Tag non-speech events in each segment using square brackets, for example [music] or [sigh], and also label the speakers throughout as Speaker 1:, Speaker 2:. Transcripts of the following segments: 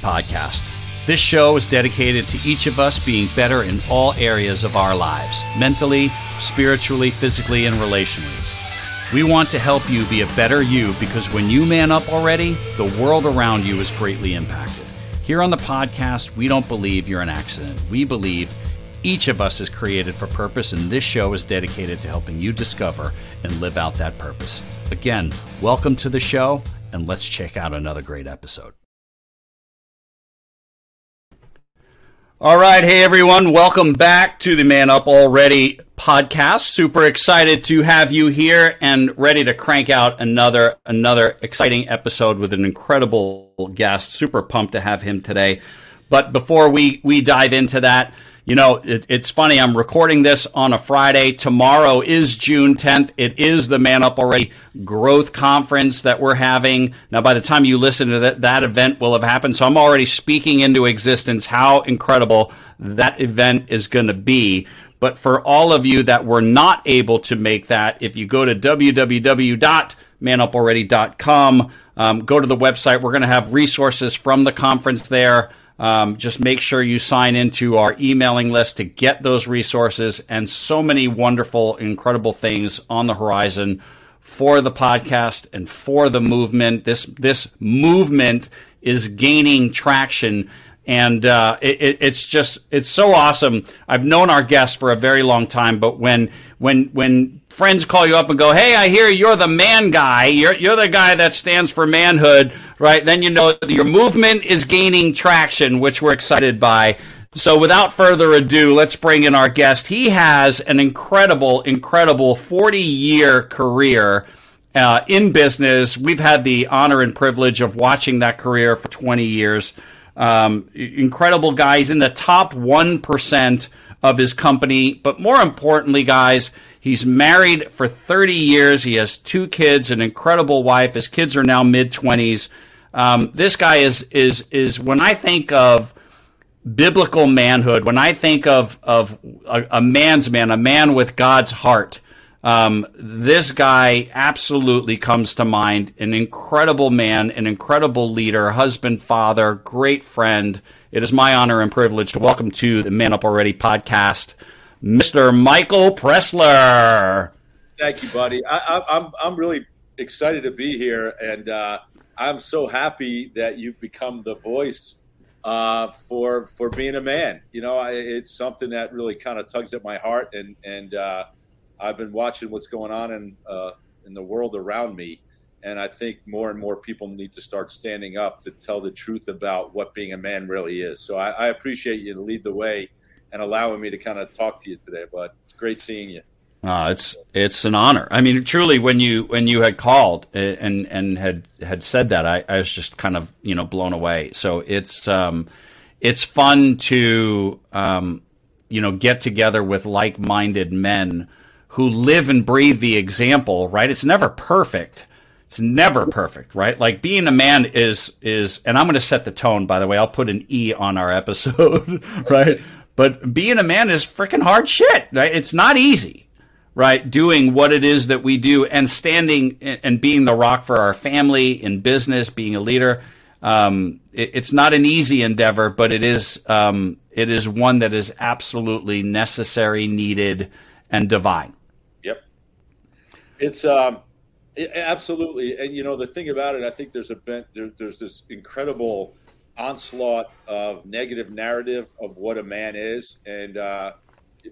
Speaker 1: podcast. This show is dedicated to each of us being better in all areas of our lives mentally, spiritually, physically, and relationally. We want to help you be a better you because when you man up already, the world around you is greatly impacted. Here on the podcast, we don't believe you're an accident. We believe each of us is created for purpose, and this show is dedicated to helping you discover and live out that purpose. Again, welcome to the show, and let's check out another great episode. All right. Hey, everyone. Welcome back to the Man Up Already podcast. Super excited to have you here and ready to crank out another, another exciting episode with an incredible guest. Super pumped to have him today. But before we, we dive into that, you know, it, it's funny. I'm recording this on a Friday. Tomorrow is June 10th. It is the Man Up Already Growth Conference that we're having. Now, by the time you listen to that, that event will have happened. So I'm already speaking into existence how incredible that event is going to be. But for all of you that were not able to make that, if you go to www.manupalready.com, um, go to the website. We're going to have resources from the conference there. Um, just make sure you sign into our emailing list to get those resources and so many wonderful, incredible things on the horizon for the podcast and for the movement. This this movement is gaining traction, and uh, it, it, it's just it's so awesome. I've known our guests for a very long time, but when when when friends call you up and go, "Hey, I hear you're the man guy. You're you're the guy that stands for manhood." Right? Then you know your movement is gaining traction, which we're excited by. So without further ado, let's bring in our guest. He has an incredible, incredible 40 year career uh, in business. We've had the honor and privilege of watching that career for 20 years. Um, incredible guy. He's in the top 1% of his company. But more importantly, guys, He's married for 30 years. He has two kids, an incredible wife. His kids are now mid 20s. Um, this guy is is is when I think of biblical manhood, when I think of of a, a man's man, a man with God's heart. Um, this guy absolutely comes to mind. An incredible man, an incredible leader, husband, father, great friend. It is my honor and privilege to welcome to the Man Up Already podcast Mr. Michael Pressler.
Speaker 2: Thank you, buddy. I, am I'm, I'm really excited to be here, and uh, I'm so happy that you've become the voice uh, for for being a man. You know, I, it's something that really kind of tugs at my heart, and and uh, I've been watching what's going on in uh, in the world around me, and I think more and more people need to start standing up to tell the truth about what being a man really is. So I, I appreciate you to lead the way and allowing me to kind of talk to you today. But it's great seeing you.
Speaker 1: Uh, it's it's an honor. I mean, truly, when you when you had called and and had had said that, I, I was just kind of you know blown away. So it's um, it's fun to um, you know get together with like minded men who live and breathe the example. Right? It's never perfect. It's never perfect, right? Like being a man is is, and I'm going to set the tone. By the way, I'll put an e on our episode, [laughs] right? But being a man is freaking hard shit. Right? It's not easy, right? Doing what it is that we do and standing and being the rock for our family in business, being a leader. Um, it, it's not an easy endeavor, but it is um, it is one that is absolutely necessary, needed, and divine.
Speaker 2: Yep, it's um, it, absolutely. And you know the thing about it, I think there's a there, there's this incredible onslaught of negative narrative of what a man is, and uh,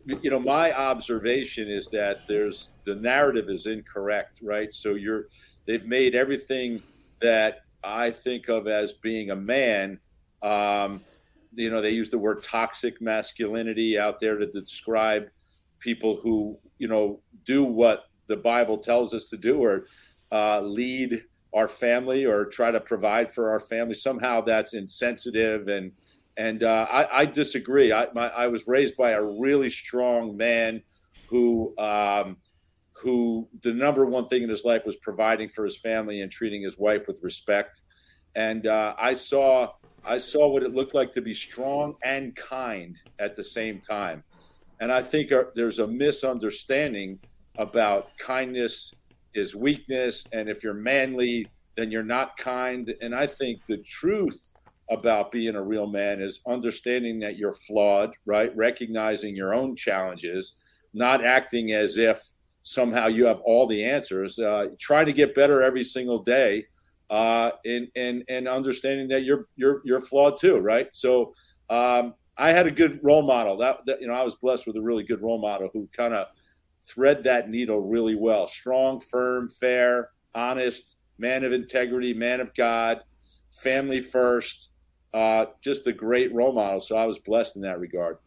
Speaker 2: you know my observation is that there's the narrative is incorrect, right? So you're they've made everything that I think of as being a man. Um, you know, they use the word toxic masculinity out there to describe people who you know do what the Bible tells us to do or uh, lead our family or try to provide for our family. Somehow that's insensitive and and uh, I, I, disagree. I, my, I was raised by a really strong man who um, who the number one thing in his life was providing for his family and treating his wife with respect. And uh, I saw I saw what it looked like to be strong and kind at the same time. And I think uh, there's a misunderstanding about kindness is weakness. And if you're manly, then you're not kind. And I think the truth about being a real man is understanding that you're flawed, right? Recognizing your own challenges, not acting as if somehow you have all the answers. Uh, trying to get better every single day, uh, and and and understanding that you're you're you're flawed too, right? So um, I had a good role model. That, that you know, I was blessed with a really good role model who kind of thread that needle really well. Strong, firm, fair, honest, man of integrity, man of God, family first. Uh, just a great role model. So I was blessed in that regard.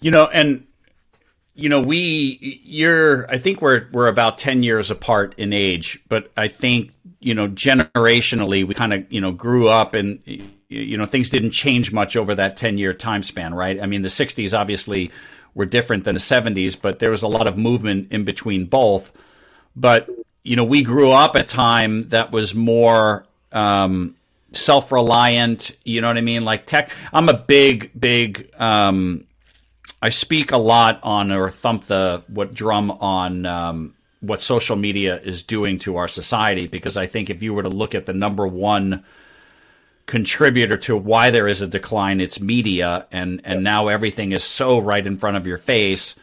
Speaker 1: You know, and you know, we you're I think we're we're about 10 years apart in age, but I think, you know, generationally we kind of, you know, grew up and you know, things didn't change much over that 10 year time span, right? I mean, the 60s obviously were different than the 70s, but there was a lot of movement in between both. But, you know, we grew up at a time that was more um, self reliant, you know what I mean? Like tech, I'm a big, big, um, I speak a lot on or thump the what drum on um, what social media is doing to our society because I think if you were to look at the number one contributor to why there is a decline, it's media, and and now everything is so right in front of your face.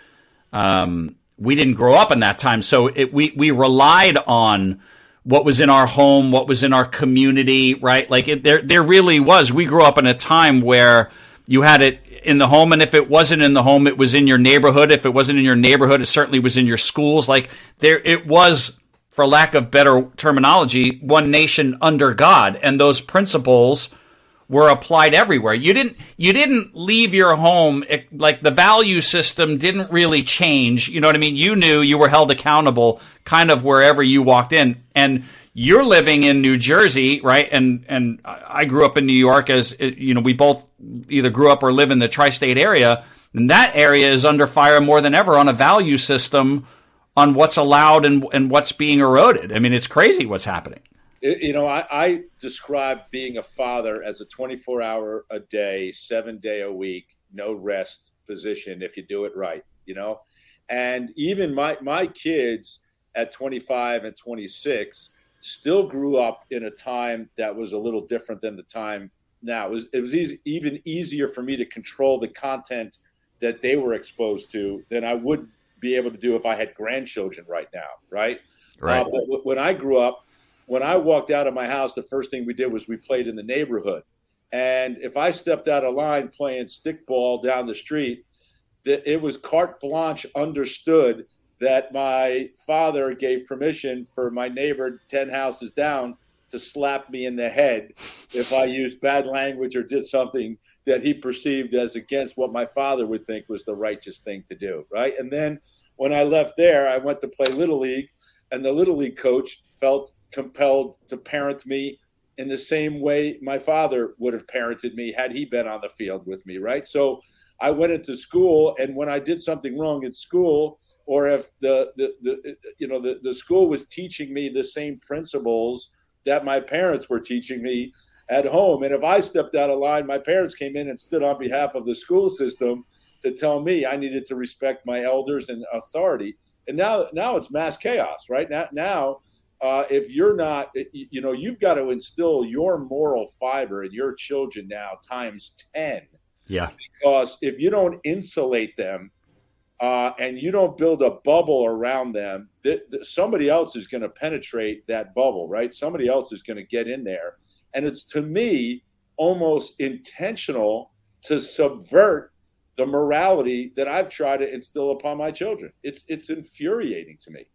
Speaker 1: Um, we didn't grow up in that time, so it, we we relied on what was in our home, what was in our community, right? Like it, there there really was. We grew up in a time where you had it in the home and if it wasn't in the home it was in your neighborhood if it wasn't in your neighborhood it certainly was in your schools like there it was for lack of better terminology one nation under god. And those principles were applied everywhere. You didn't you didn't leave your home. Like the value system didn't really change. You know what i mean? You knew you were held accountable kind of wherever you walked in. And you're living in New Jersey, right? And and I grew up in New York as you know, we both either grew up or live in the tri-state area, and that area is under fire more than ever on a value system on what's allowed and and what's being eroded. I mean, it's crazy what's happening.
Speaker 2: You know, I, I describe being a father as a 24 hour a day, seven day a week, no rest position if you do it right, you know? And even my, my kids at 25 and 26 still grew up in a time that was a little different than the time now. It was, it was easy, even easier for me to control the content that they were exposed to than I would be able to do if I had grandchildren right now, right?
Speaker 1: Right. Uh,
Speaker 2: but when I grew up, when I walked out of my house, the first thing we did was we played in the neighborhood. And if I stepped out of line playing stickball down the street, that it was carte blanche understood that my father gave permission for my neighbor 10 houses down to slap me in the head if I used bad language or did something that he perceived as against what my father would think was the righteous thing to do. Right. And then when I left there, I went to play Little League, and the Little League coach felt compelled to parent me in the same way my father would have parented me had he been on the field with me. Right. So I went into school, and when I did something wrong at school, or if the, the, the you know the, the school was teaching me the same principles that my parents were teaching me at home and if i stepped out of line my parents came in and stood on behalf of the school system to tell me i needed to respect my elders and authority and now now it's mass chaos right now now uh, if you're not you know you've got to instill your moral fiber in your children now times 10
Speaker 1: yeah
Speaker 2: because if you don't insulate them uh, and you don't build a bubble around them, th- th- somebody else is going to penetrate that bubble, right? Somebody else is going to get in there. And it's to me almost intentional to subvert the morality that I've tried to instill upon my children. It's it's infuriating to me.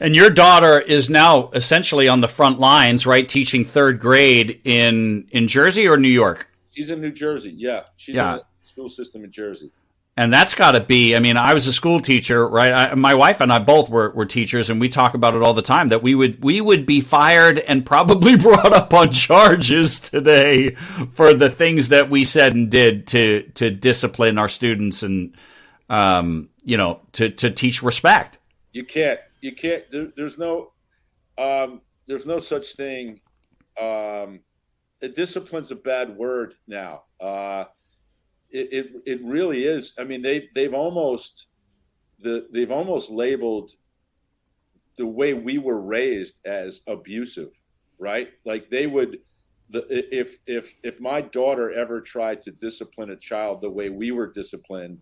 Speaker 1: And your daughter is now essentially on the front lines, right? Teaching third grade in in Jersey or New York.
Speaker 2: She's in New Jersey. Yeah, she's yeah. in the school system in Jersey
Speaker 1: and that's got to be i mean i was a school teacher right? I, my wife and i both were, were teachers and we talk about it all the time that we would we would be fired and probably [laughs] brought up on charges today for the things that we said and did to to discipline our students and um, you know to to teach respect.
Speaker 2: You can't you can't there, there's no um, there's no such thing um, discipline's a bad word now. Uh, it, it, it really is. I mean, they they've almost the they've almost labeled the way we were raised as abusive, right? Like they would the, if if if my daughter ever tried to discipline a child the way we were disciplined,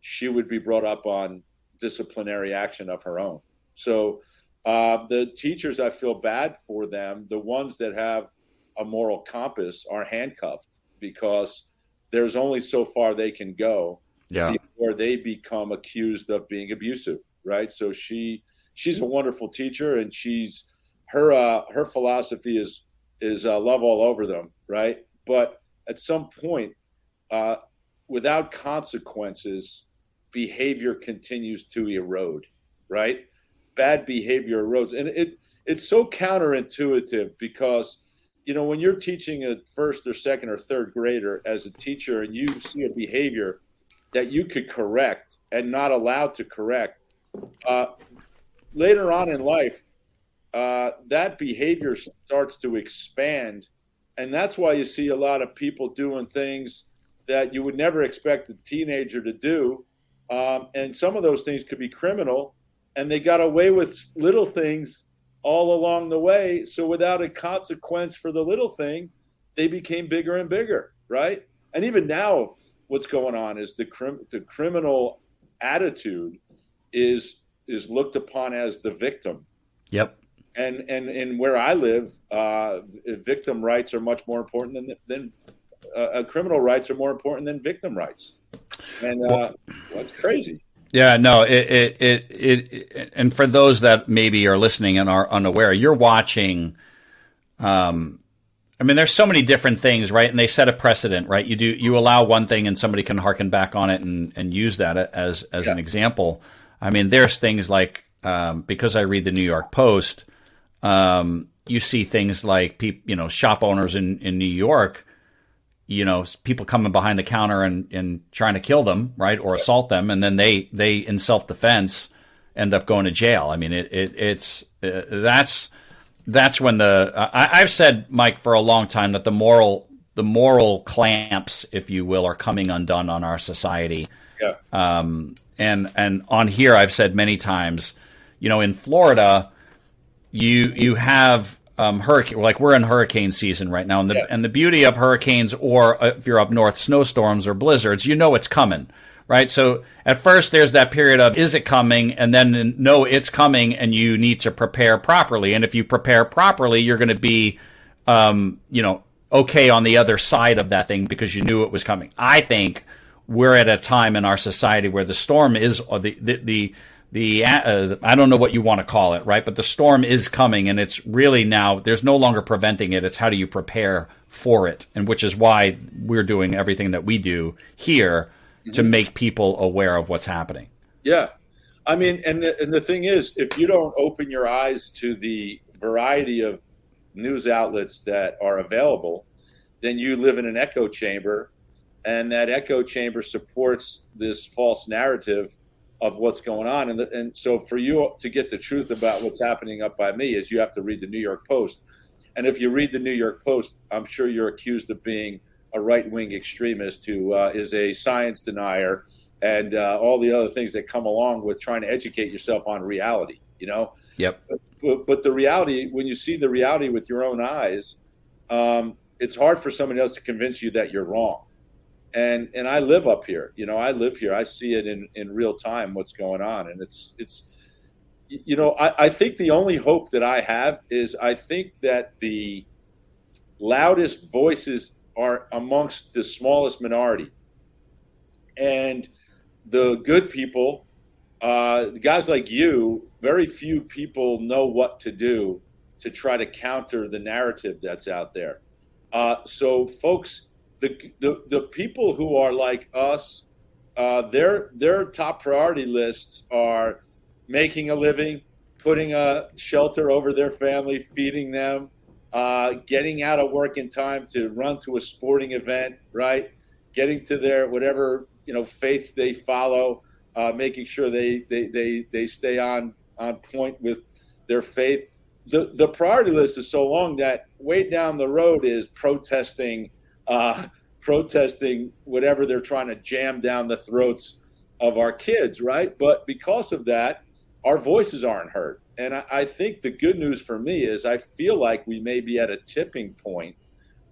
Speaker 2: she would be brought up on disciplinary action of her own. So uh, the teachers, I feel bad for them. The ones that have a moral compass are handcuffed because there's only so far they can go
Speaker 1: yeah.
Speaker 2: before they become accused of being abusive, right? So she she's a wonderful teacher, and she's her uh, her philosophy is is uh, love all over them, right? But at some point, uh, without consequences, behavior continues to erode, right? Bad behavior erodes, and it it's so counterintuitive because you know when you're teaching a first or second or third grader as a teacher and you see a behavior that you could correct and not allowed to correct uh, later on in life uh, that behavior starts to expand. And that's why you see a lot of people doing things that you would never expect a teenager to do. Um, and some of those things could be criminal. And they got away with little things all along the way. So without a consequence for the little thing, they became bigger and bigger, right? And even now, what's going on is the crim- the criminal attitude is is looked upon as the victim.
Speaker 1: Yep
Speaker 2: and and in where I live, uh, victim rights are much more important than than uh, uh, criminal rights are more important than victim rights, and uh, well, that's crazy.
Speaker 1: Yeah, no, it, it, it, it, and for those that maybe are listening and are unaware, you're watching. Um, I mean, there's so many different things, right? And they set a precedent, right? You do you allow one thing, and somebody can harken back on it and and use that as as yeah. an example. I mean, there's things like um, because I read the New York Post um, you see things like people, you know, shop owners in, in New York, you know, people coming behind the counter and, and trying to kill them, right, or assault them, and then they they in self defense end up going to jail. I mean, it, it it's uh, that's that's when the I, I've said, Mike, for a long time that the moral the moral clamps, if you will, are coming undone on our society.
Speaker 2: Yeah.
Speaker 1: Um, and and on here, I've said many times, you know, in Florida you you have um, hurricane like we're in hurricane season right now, and the yeah. and the beauty of hurricanes or uh, if you're up north, snowstorms or blizzards, you know it's coming, right? So at first there's that period of is it coming, and then no, it's coming, and you need to prepare properly. And if you prepare properly, you're going to be, um, you know, okay on the other side of that thing because you knew it was coming. I think we're at a time in our society where the storm is or the the, the the uh, I don't know what you want to call it, right? But the storm is coming, and it's really now there's no longer preventing it. It's how do you prepare for it, and which is why we're doing everything that we do here mm-hmm. to make people aware of what's happening.
Speaker 2: Yeah, I mean, and the, and the thing is, if you don't open your eyes to the variety of news outlets that are available, then you live in an echo chamber, and that echo chamber supports this false narrative of what's going on. And, the, and so for you to get the truth about what's happening up by me is you have to read the New York Post. And if you read the New York Post, I'm sure you're accused of being a right wing extremist who uh, is a science denier and uh, all the other things that come along with trying to educate yourself on reality, you know?
Speaker 1: Yep.
Speaker 2: But, but the reality, when you see the reality with your own eyes, um, it's hard for somebody else to convince you that you're wrong and and I live up here. You know, I live here. I see it in in real time what's going on, and it's it's you know I, I think the only hope that I have is I think that the loudest voices are amongst the smallest minority, and the good people, uh, guys like you, very few people know what to do to try to counter the narrative that's out there. Uh, so, folks the the, the people who are like us, uh, their their top priority lists are making a living, putting a shelter over their family, feeding them, uh, getting out of work in time to run to a sporting event, right? Getting to their whatever you know faith they follow, uh, making sure they, they they they stay on on point with their faith. The the priority list is so long that way down the road is protesting uh, protesting whatever they're trying to jam down the throats of our kids, right? But because of that, our voices aren't heard. And I, I, think the good news for me is I feel like we may be at a tipping point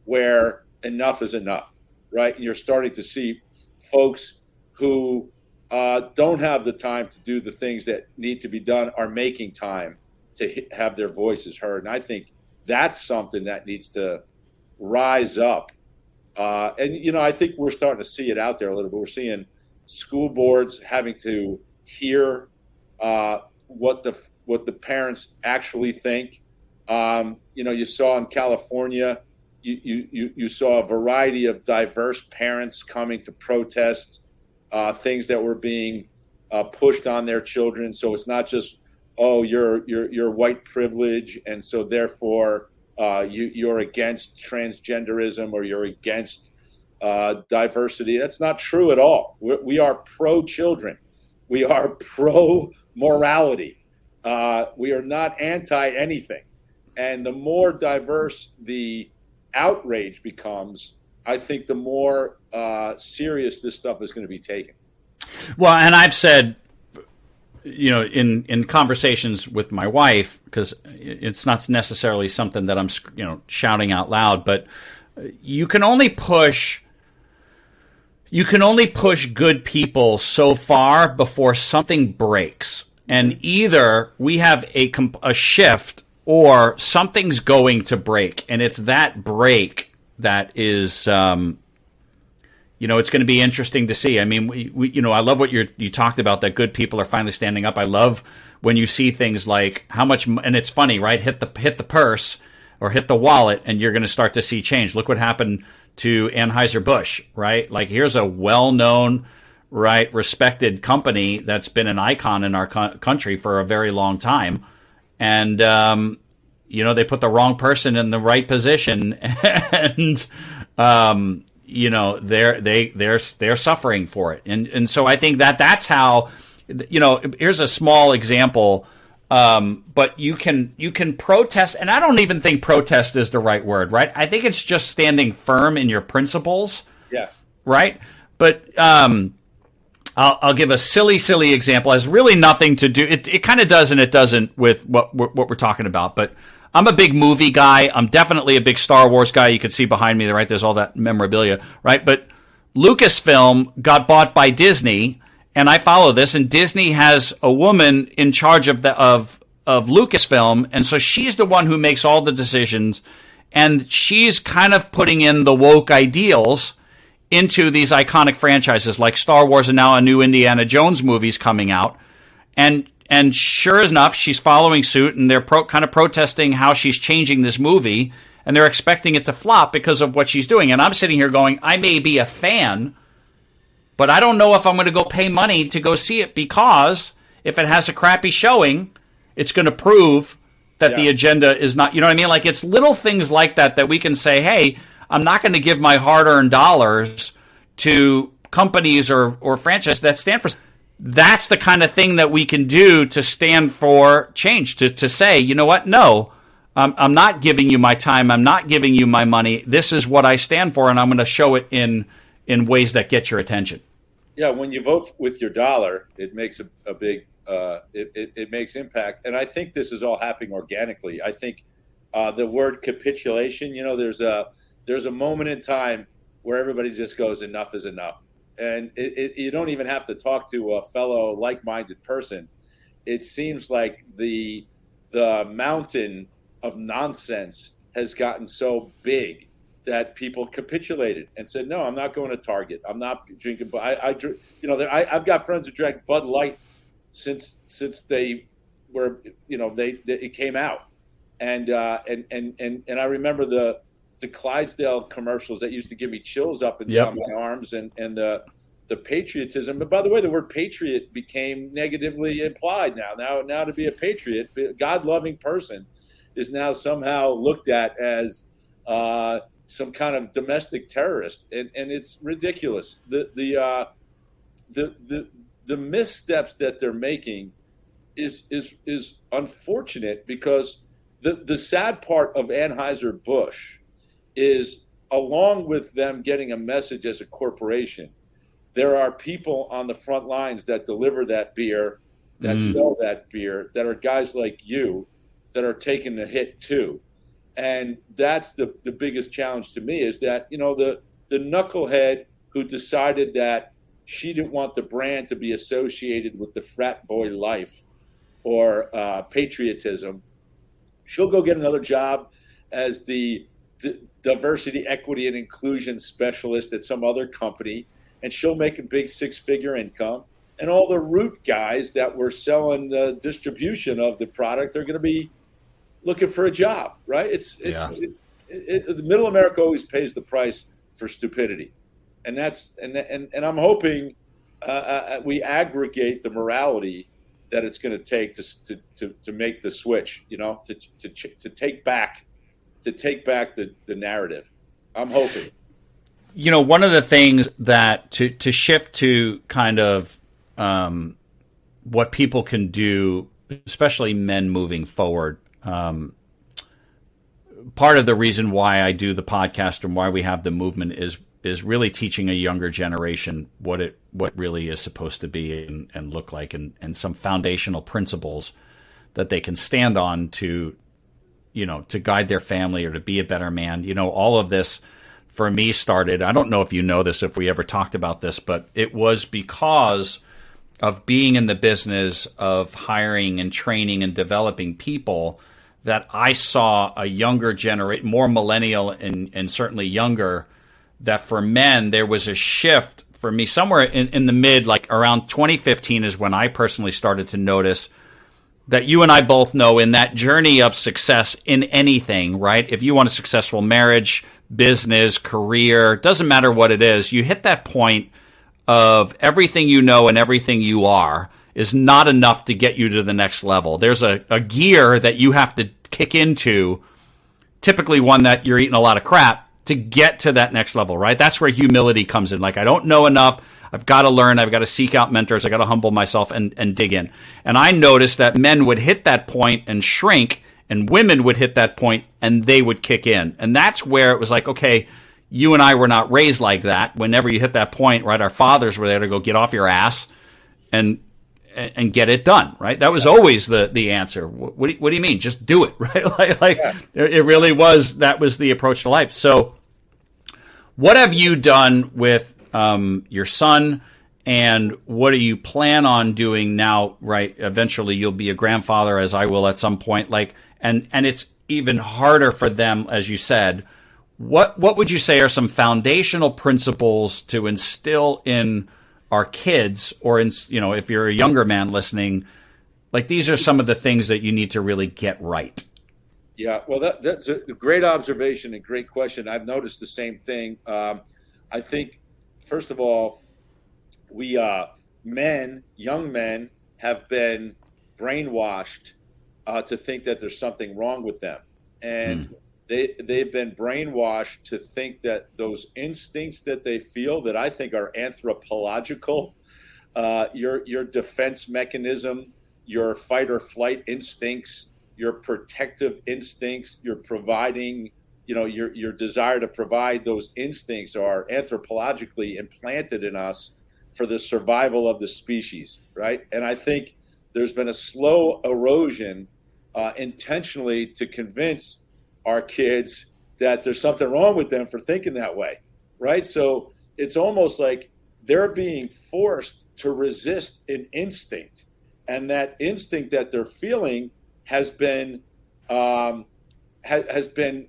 Speaker 2: where enough is enough, right? And you're starting to see folks who uh, don't have the time to do the things that need to be done are making time to have their voices heard. And I think that's something that needs to rise up. Uh, and, you know, I think we're starting to see it out there a little bit. We're seeing school boards having to hear uh, what the what the parents actually think. Um, you know, you saw in California, you, you, you saw a variety of diverse parents coming to protest uh, things that were being uh, pushed on their children. So it's not just oh you're you're you're white privilege, and so therefore uh, you you're against transgenderism or you're against uh, diversity. That's not true at all. We're, we are pro children. We are pro morality. Uh, we are not anti anything. And the more diverse the outrage becomes, I think the more uh, serious this stuff is going to be taken.
Speaker 1: Well, and I've said, you know, in in conversations with my wife, because it's not necessarily something that I'm, you know, shouting out loud, but you can only push. You can only push good people so far before something breaks. And either we have a, a shift or something's going to break. And it's that break that is um, you know, it's going to be interesting to see. I mean, we, we you know, I love what you you talked about that good people are finally standing up. I love when you see things like how much, and it's funny, right? Hit the hit the purse or hit the wallet, and you're going to start to see change. Look what happened to Anheuser Busch, right? Like here's a well known, right, respected company that's been an icon in our co- country for a very long time, and um, you know they put the wrong person in the right position, [laughs] and um, you know they're they they're they're suffering for it and and so i think that that's how you know here's a small example um, but you can you can protest and i don't even think protest is the right word right i think it's just standing firm in your principles
Speaker 2: yeah
Speaker 1: right but um, I'll, I'll, give a silly, silly example. It has really nothing to do. It, it kind of does and it doesn't with what what we're talking about. But I'm a big movie guy. I'm definitely a big Star Wars guy. You can see behind me, right? There's all that memorabilia, right? But Lucasfilm got bought by Disney, and I follow this. And Disney has a woman in charge of the of of Lucasfilm, and so she's the one who makes all the decisions, and she's kind of putting in the woke ideals into these iconic franchises like Star Wars, and now a new Indiana Jones movie's coming out, and and sure enough, she's following suit, and they're pro- kind of protesting how she's changing this movie, and they're expecting it to flop because of what she's doing. And I'm sitting here going, I may be a fan, but I don't know if I'm going to go pay money to go see it because if it has a crappy showing, it's going to prove that yeah. the agenda is not. You know what I mean? Like it's little things like that that we can say, hey, I'm not going to give my hard-earned dollars to companies or or franchises that stand for that's the kind of thing that we can do to stand for change, to, to say, you know what, no, I'm, I'm not giving you my time, I'm not giving you my money. This is what I stand for, and I'm going to show it in in ways that get your attention.
Speaker 2: Yeah, when you vote with your dollar, it makes a, a big uh, it, it, it, makes impact, and I think this is all happening organically. I think uh, the word capitulation, you know, there's a there's a moment in time where everybody just goes, enough is enough and it, it, you don't even have to talk to a fellow like-minded person. It seems like the the mountain of nonsense has gotten so big that people capitulated and said, "No, I'm not going to Target. I'm not drinking." But I, I you know, I, have got friends who drank Bud Light since since they were, you know, they, they it came out, and uh, and and and and I remember the the Clydesdale commercials that used to give me chills up and yep. down my arms, and and the the patriotism. But by the way, the word patriot became negatively implied now. Now, now to be a patriot, God loving person, is now somehow looked at as uh, some kind of domestic terrorist, and, and it's ridiculous. The the uh, the the the missteps that they're making is is is unfortunate because the the sad part of Anheuser Busch is along with them getting a message as a corporation, there are people on the front lines that deliver that beer, that mm. sell that beer, that are guys like you that are taking the hit too. and that's the the biggest challenge to me is that you know the the knucklehead who decided that she didn't want the brand to be associated with the frat boy life or uh, patriotism. She'll go get another job as the d- diversity, equity, and inclusion specialist at some other company, and she'll make a big six figure income. And all the route guys that were selling the distribution of the product are going to be looking for a job, right? It's it's yeah. it's it, it, the middle America always pays the price for stupidity, and that's and and and I'm hoping uh, uh, we aggregate the morality that it's going to take to, to to make the switch, you know, to to to take back to take back the the narrative. I'm hoping.
Speaker 1: You know, one of the things that to to shift to kind of um, what people can do, especially men moving forward um, part of the reason why I do the podcast and why we have the movement is is really teaching a younger generation what it what really is supposed to be and, and look like and, and some foundational principles that they can stand on to you know to guide their family or to be a better man. You know all of this for me started i don't know if you know this if we ever talked about this but it was because of being in the business of hiring and training and developing people that I saw a younger generation, more millennial and, and certainly younger, that for men, there was a shift for me somewhere in, in the mid, like around 2015 is when I personally started to notice that you and I both know in that journey of success in anything, right? If you want a successful marriage, business, career, doesn't matter what it is, you hit that point of everything you know and everything you are is not enough to get you to the next level. There's a, a gear that you have to kick into, typically one that you're eating a lot of crap to get to that next level, right? That's where humility comes in. Like, I don't know enough. I've got to learn. I've got to seek out mentors. I got to humble myself and, and dig in. And I noticed that men would hit that point and shrink, and women would hit that point and they would kick in. And that's where it was like, okay, you and I were not raised like that. Whenever you hit that point, right? Our fathers were there to go get off your ass and and get it done, right? That was always the the answer. What, what, do, you, what do you mean? Just do it, [laughs] right? like, like yeah. it really was. That was the approach to life. So, what have you done with um, your son, and what do you plan on doing now? Right, eventually you'll be a grandfather, as I will at some point. Like, and and it's even harder for them, as you said. What what would you say are some foundational principles to instill in our kids, or in, you know, if you're a younger man listening, like these are some of the things that you need to really get right.
Speaker 2: Yeah, well, that, that's a great observation and great question. I've noticed the same thing. Um, I think, first of all, we uh, men, young men, have been brainwashed uh, to think that there's something wrong with them, and mm they they've been brainwashed to think that those instincts that they feel that I think are anthropological, uh, your your defense mechanism, your fight or flight instincts, your protective instincts, your providing, you know, your your desire to provide those instincts are anthropologically implanted in us for the survival of the species, right? And I think there's been a slow erosion uh, intentionally to convince our kids that there's something wrong with them for thinking that way, right? So it's almost like they're being forced to resist an instinct, and that instinct that they're feeling has been um, ha- has been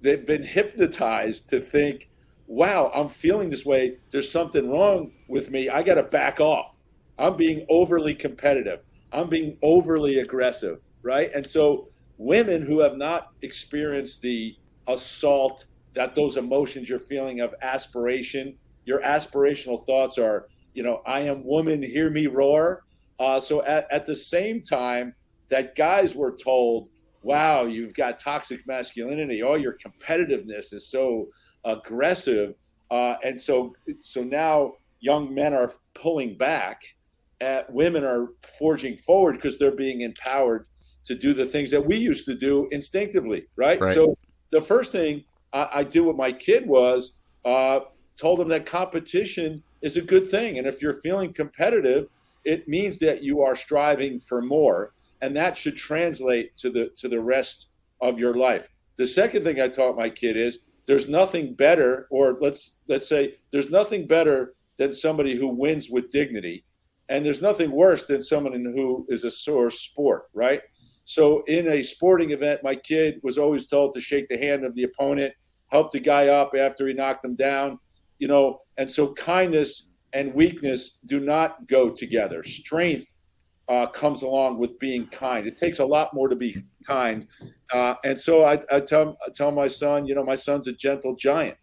Speaker 2: they've been hypnotized to think, "Wow, I'm feeling this way. There's something wrong with me. I got to back off. I'm being overly competitive. I'm being overly aggressive." Right, and so women who have not experienced the assault that those emotions you're feeling of aspiration your aspirational thoughts are you know i am woman hear me roar uh, so at, at the same time that guys were told wow you've got toxic masculinity all your competitiveness is so aggressive uh, and so so now young men are pulling back at women are forging forward because they're being empowered to do the things that we used to do instinctively, right? right. So the first thing I, I, did with my kid was uh, told him that competition is a good thing, and if you're feeling competitive, it means that you are striving for more, and that should translate to the to the rest of your life. The second thing I taught my kid is there's nothing better, or let's let's say there's nothing better than somebody who wins with dignity, and there's nothing worse than someone who is a sore sport, right? So in a sporting event, my kid was always told to shake the hand of the opponent, help the guy up after he knocked him down, you know, and so kindness and weakness do not go together. Strength uh, comes along with being kind. It takes a lot more to be kind. Uh, and so I, I, tell, I tell my son, you know, my son's a gentle giant.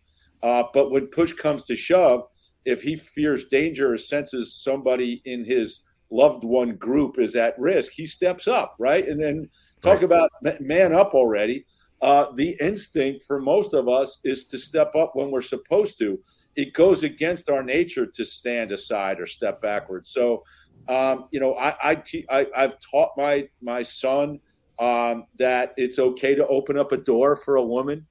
Speaker 2: Uh, but when push comes to shove, if he fears danger or senses somebody in his loved one group is at risk, he steps up, right? And then talk right. about man up already. Uh, the instinct for most of us is to step up when we're supposed to. It goes against our nature to stand aside or step backwards. So, um, you know, I, I, te- I have taught my my son um, that it's okay to open up a door for a woman.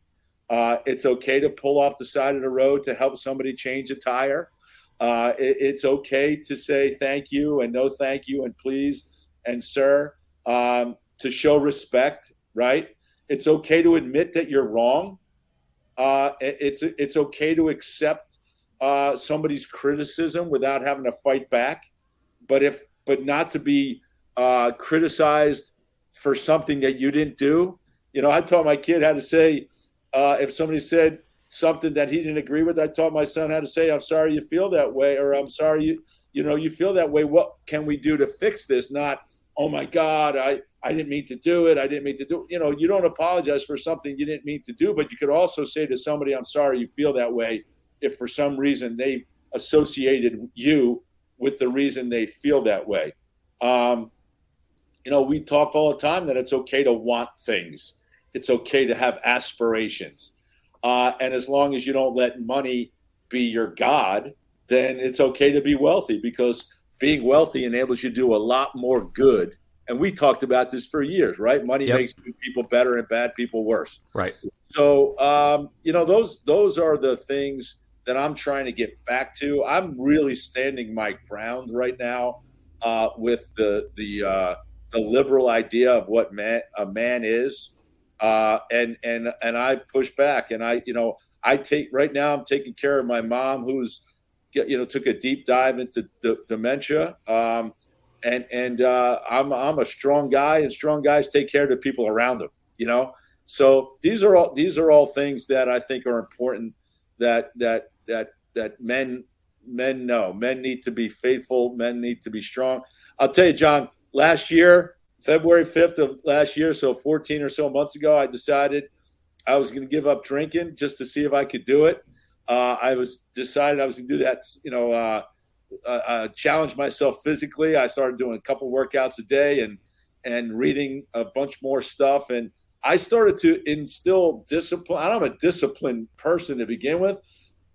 Speaker 2: Uh, it's okay to pull off the side of the road to help somebody change a tire. Uh, it, it's okay to say thank you and no thank you and please and sir um, to show respect. Right? It's okay to admit that you're wrong. Uh, it's it's okay to accept uh, somebody's criticism without having to fight back but if but not to be uh, criticized for something that you didn't do. You know, I taught my kid how to say uh, if somebody said something that he didn't agree with. I taught my son how to say, "I'm sorry you feel that way," or "I'm sorry you you know you feel that way. What can we do to fix this?" Not, "Oh my God, I." I didn't mean to do it. I didn't mean to do. You know, you don't apologize for something you didn't mean to do, but you could also say to somebody, "I'm sorry you feel that way." If for some reason they associated you with the reason they feel that way. Um, you know, we talk all the time that it's okay to want things, it's okay to have aspirations. Uh, and as long as you don't let money be your God, then it's okay to be wealthy because being wealthy enables you to do a lot more good. And we talked about this for years, right? Money yep. makes good people better and bad people worse.
Speaker 1: Right.
Speaker 2: So, um, you know, those those are the things that I'm trying to get back to. I'm really standing my ground right now uh, with the the uh, the liberal idea of what man, a man is, uh, and and and I push back, and I you know I take right now I'm taking care of my mom who's you know took a deep dive into d- dementia. Um, and and uh, I'm I'm a strong guy, and strong guys take care of the people around them. You know, so these are all these are all things that I think are important that that that that men men know. Men need to be faithful. Men need to be strong. I'll tell you, John. Last year, February fifth of last year, so fourteen or so months ago, I decided I was going to give up drinking just to see if I could do it. Uh, I was decided I was going to do that. You know, uh, uh, uh, challenge myself physically. I started doing a couple workouts a day and and reading a bunch more stuff. And I started to instill discipline. I'm a disciplined person to begin with,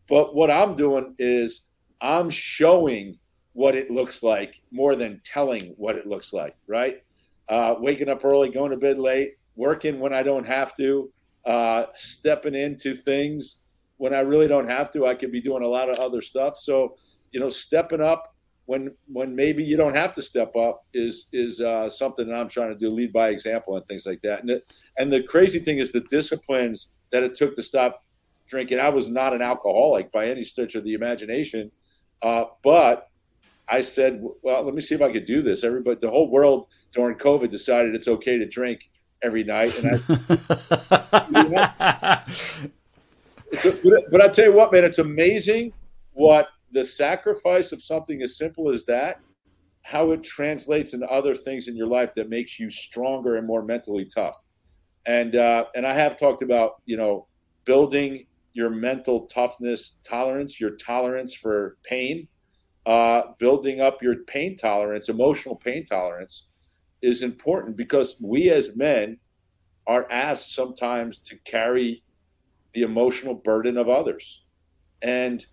Speaker 2: but what I'm doing is I'm showing what it looks like more than telling what it looks like, right? Uh, waking up early, going to bed late, working when I don't have to, uh, stepping into things when I really don't have to. I could be doing a lot of other stuff. So, you know, stepping up when when maybe you don't have to step up is is uh, something that I'm trying to do, lead by example and things like that. And the, and the crazy thing is the disciplines that it took to stop drinking. I was not an alcoholic by any stretch of the imagination, uh, but I said, "Well, let me see if I could do this." Everybody, the whole world during COVID decided it's okay to drink every night, and I. [laughs] a, but, but I tell you what, man, it's amazing what the sacrifice of something as simple as that, how it translates into other things in your life that makes you stronger and more mentally tough. And uh, and I have talked about you know building your mental toughness, tolerance, your tolerance for pain, uh, building up your pain tolerance, emotional pain tolerance is important because we as men are asked sometimes to carry the emotional burden of others. And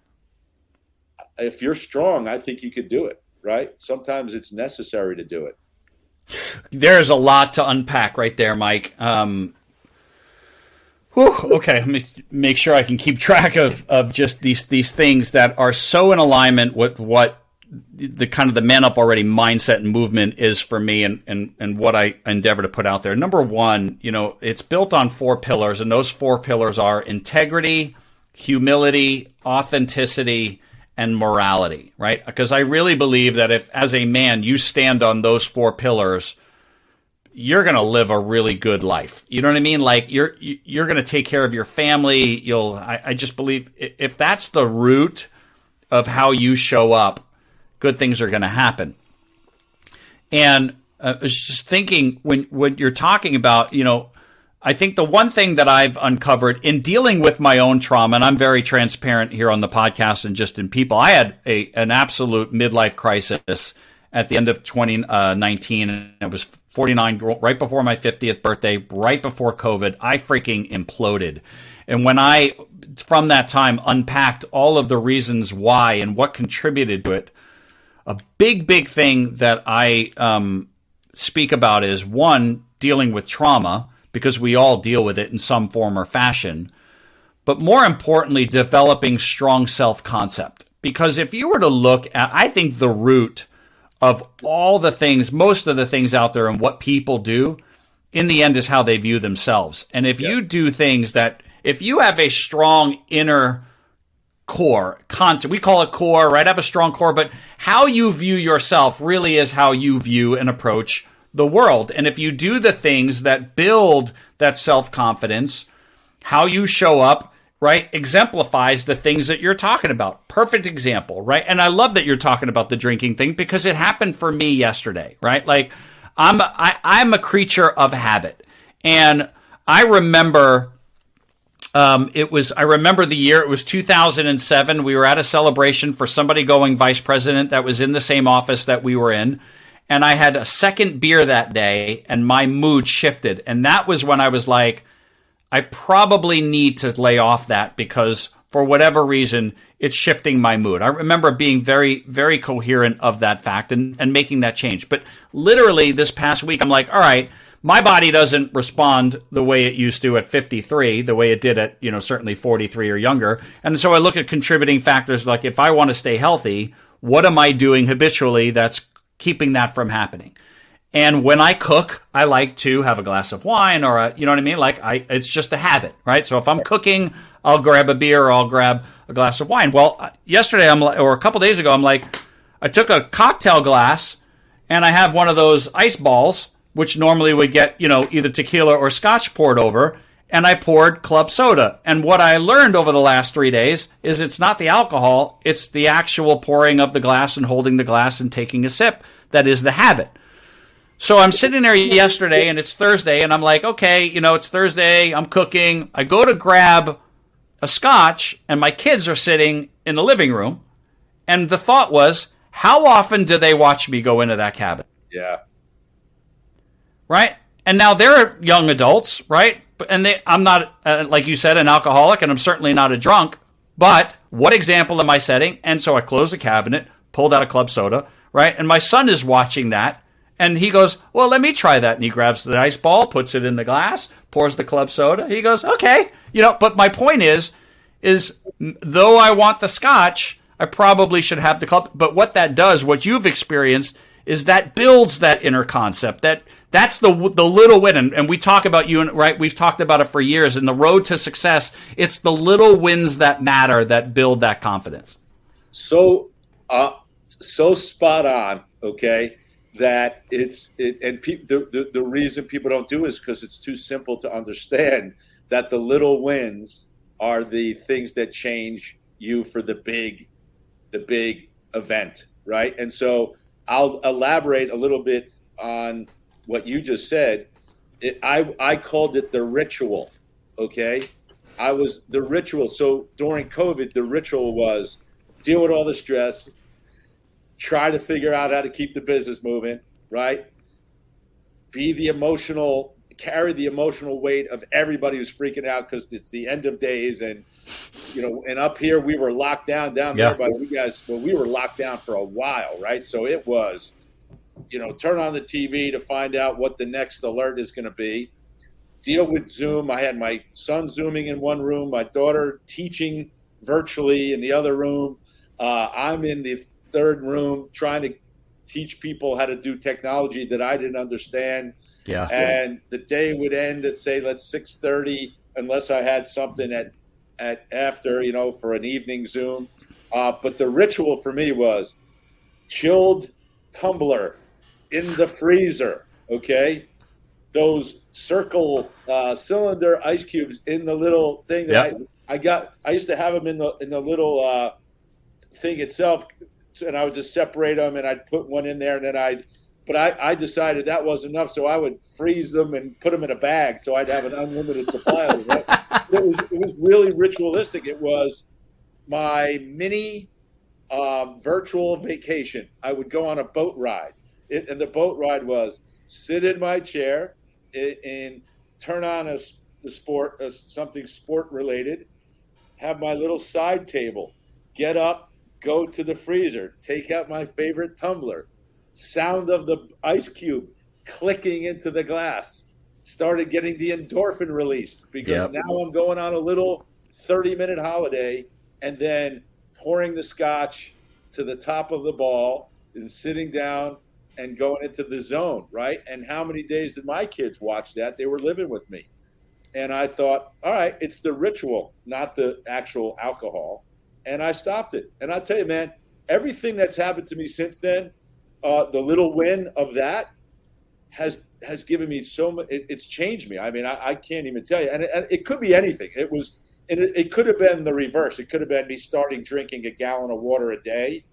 Speaker 2: if you're strong, I think you could do it, right? Sometimes it's necessary to do it.
Speaker 1: There's a lot to unpack right there, Mike. Um, Whew, okay, let me make sure I can keep track of, of just these these things that are so in alignment with what the kind of the man up already mindset and movement is for me and, and, and what I endeavor to put out there. Number one, you know, it's built on four pillars, and those four pillars are integrity, humility, authenticity, and morality, right? Because I really believe that if, as a man, you stand on those four pillars, you're going to live a really good life. You know what I mean? Like you're you're going to take care of your family. You'll. I, I just believe if that's the root of how you show up, good things are going to happen. And uh, I was just thinking when when you're talking about, you know, I think the one thing that I've uncovered in dealing with my own trauma, and I'm very transparent here on the podcast and just in people, I had a an absolute midlife crisis at the end of 2019, and it was 49 right before my 50th birthday, right before COVID. I freaking imploded, and when I from that time unpacked all of the reasons why and what contributed to it, a big big thing that I um, speak about is one dealing with trauma because we all deal with it in some form or fashion. But more importantly, developing strong self concept. Because if you were to look at, I think the root of all the things, most of the things out there and what people do, in the end is how they view themselves. And if you do things that, if you have a strong inner core concept, we call it core, right? I Have a strong core, but how you view yourself really is how you view and approach the world. And if you do the things that build that self confidence, how you show up, right, exemplifies the things that you're talking about. Perfect example, right? And I love that you're talking about the drinking thing because it happened for me yesterday, right? Like I'm I'm a creature of habit. And I remember um, it was I remember the year it was 2007. We were at a celebration for somebody going vice president that was in the same office that we were in and I had a second beer that day and my mood shifted. And that was when I was like, I probably need to lay off that because for whatever reason, it's shifting my mood. I remember being very, very coherent of that fact and, and making that change. But literally this past week, I'm like, all right, my body doesn't respond the way it used to at 53, the way it did at, you know, certainly 43 or younger. And so I look at contributing factors like if I want to stay healthy, what am I doing habitually that's keeping that from happening. And when I cook, I like to have a glass of wine or a, you know what I mean? Like I, it's just a habit, right? So if I'm cooking, I'll grab a beer or I'll grab a glass of wine. Well, uh, yesterday I'm like, or a couple days ago, I'm like, I took a cocktail glass and I have one of those ice balls, which normally would get, you know, either tequila or scotch poured over. And I poured club soda. And what I learned over the last three days is it's not the alcohol, it's the actual pouring of the glass and holding the glass and taking a sip that is the habit. So I'm sitting there yesterday and it's Thursday and I'm like, okay, you know, it's Thursday, I'm cooking. I go to grab a scotch and my kids are sitting in the living room. And the thought was, how often do they watch me go into that cabin?
Speaker 2: Yeah.
Speaker 1: Right? And now they're young adults, right? And they, I'm not, uh, like you said, an alcoholic and I'm certainly not a drunk. But what example am I setting? And so I closed the cabinet, pulled out a club soda, right? And my son is watching that. And he goes, Well, let me try that. And he grabs the ice ball, puts it in the glass, pours the club soda. He goes, Okay. You know, but my point is, is though I want the scotch, I probably should have the club. But what that does, what you've experienced, is that builds that inner concept. That that's the the little win, and, and we talk about you and right. We've talked about it for years. In the road to success, it's the little wins that matter that build that confidence.
Speaker 2: So, uh, so spot on. Okay, that it's it, and pe- the, the the reason people don't do is because it's too simple to understand that the little wins are the things that change you for the big, the big event, right? And so I'll elaborate a little bit on what you just said. It, I I called it the ritual. Okay, I was the ritual. So during COVID, the ritual was deal with all the stress, try to figure out how to keep the business moving, right? Be the emotional, carry the emotional weight of everybody who's freaking out because it's the end of days, and you know, and up here we were locked down down yeah. there, but we guys, well, we were locked down for a while, right? So it was, you know, turn on the TV to find out what the next alert is going to be. Deal with Zoom. I had my son zooming in one room, my daughter teaching virtually in the other room. Uh, I'm in the third room trying to teach people how to do technology that I didn't understand.
Speaker 1: Yeah.
Speaker 2: And the day would end at say let's six thirty, unless I had something at at after you know for an evening Zoom. Uh, but the ritual for me was chilled tumbler in the freezer. Okay, those circle uh, cylinder ice cubes in the little thing that yep. I, I got. I used to have them in the in the little uh, thing itself, and I would just separate them, and I'd put one in there, and then I'd. But I, I decided that was enough, so I would freeze them and put them in a bag, so I'd have an unlimited supply of them. [laughs] It was it was really ritualistic. It was my mini um, virtual vacation. I would go on a boat ride, it, and the boat ride was sit in my chair and, and turn on a the sport uh, something sport related. Have my little side table. Get up, go to the freezer, take out my favorite tumbler. Sound of the ice cube clicking into the glass. Started getting the endorphin released because yep. now I'm going on a little 30 minute holiday and then pouring the scotch to the top of the ball and sitting down and going into the zone, right? And how many days did my kids watch that? They were living with me. And I thought, all right, it's the ritual, not the actual alcohol. And I stopped it. And I'll tell you, man, everything that's happened to me since then, uh, the little win of that has has given me so much. It, it's changed me. I mean, I, I can't even tell you. And it, it, could be anything. It was, and it, it could have been the reverse. It could have been me starting drinking a gallon of water a day,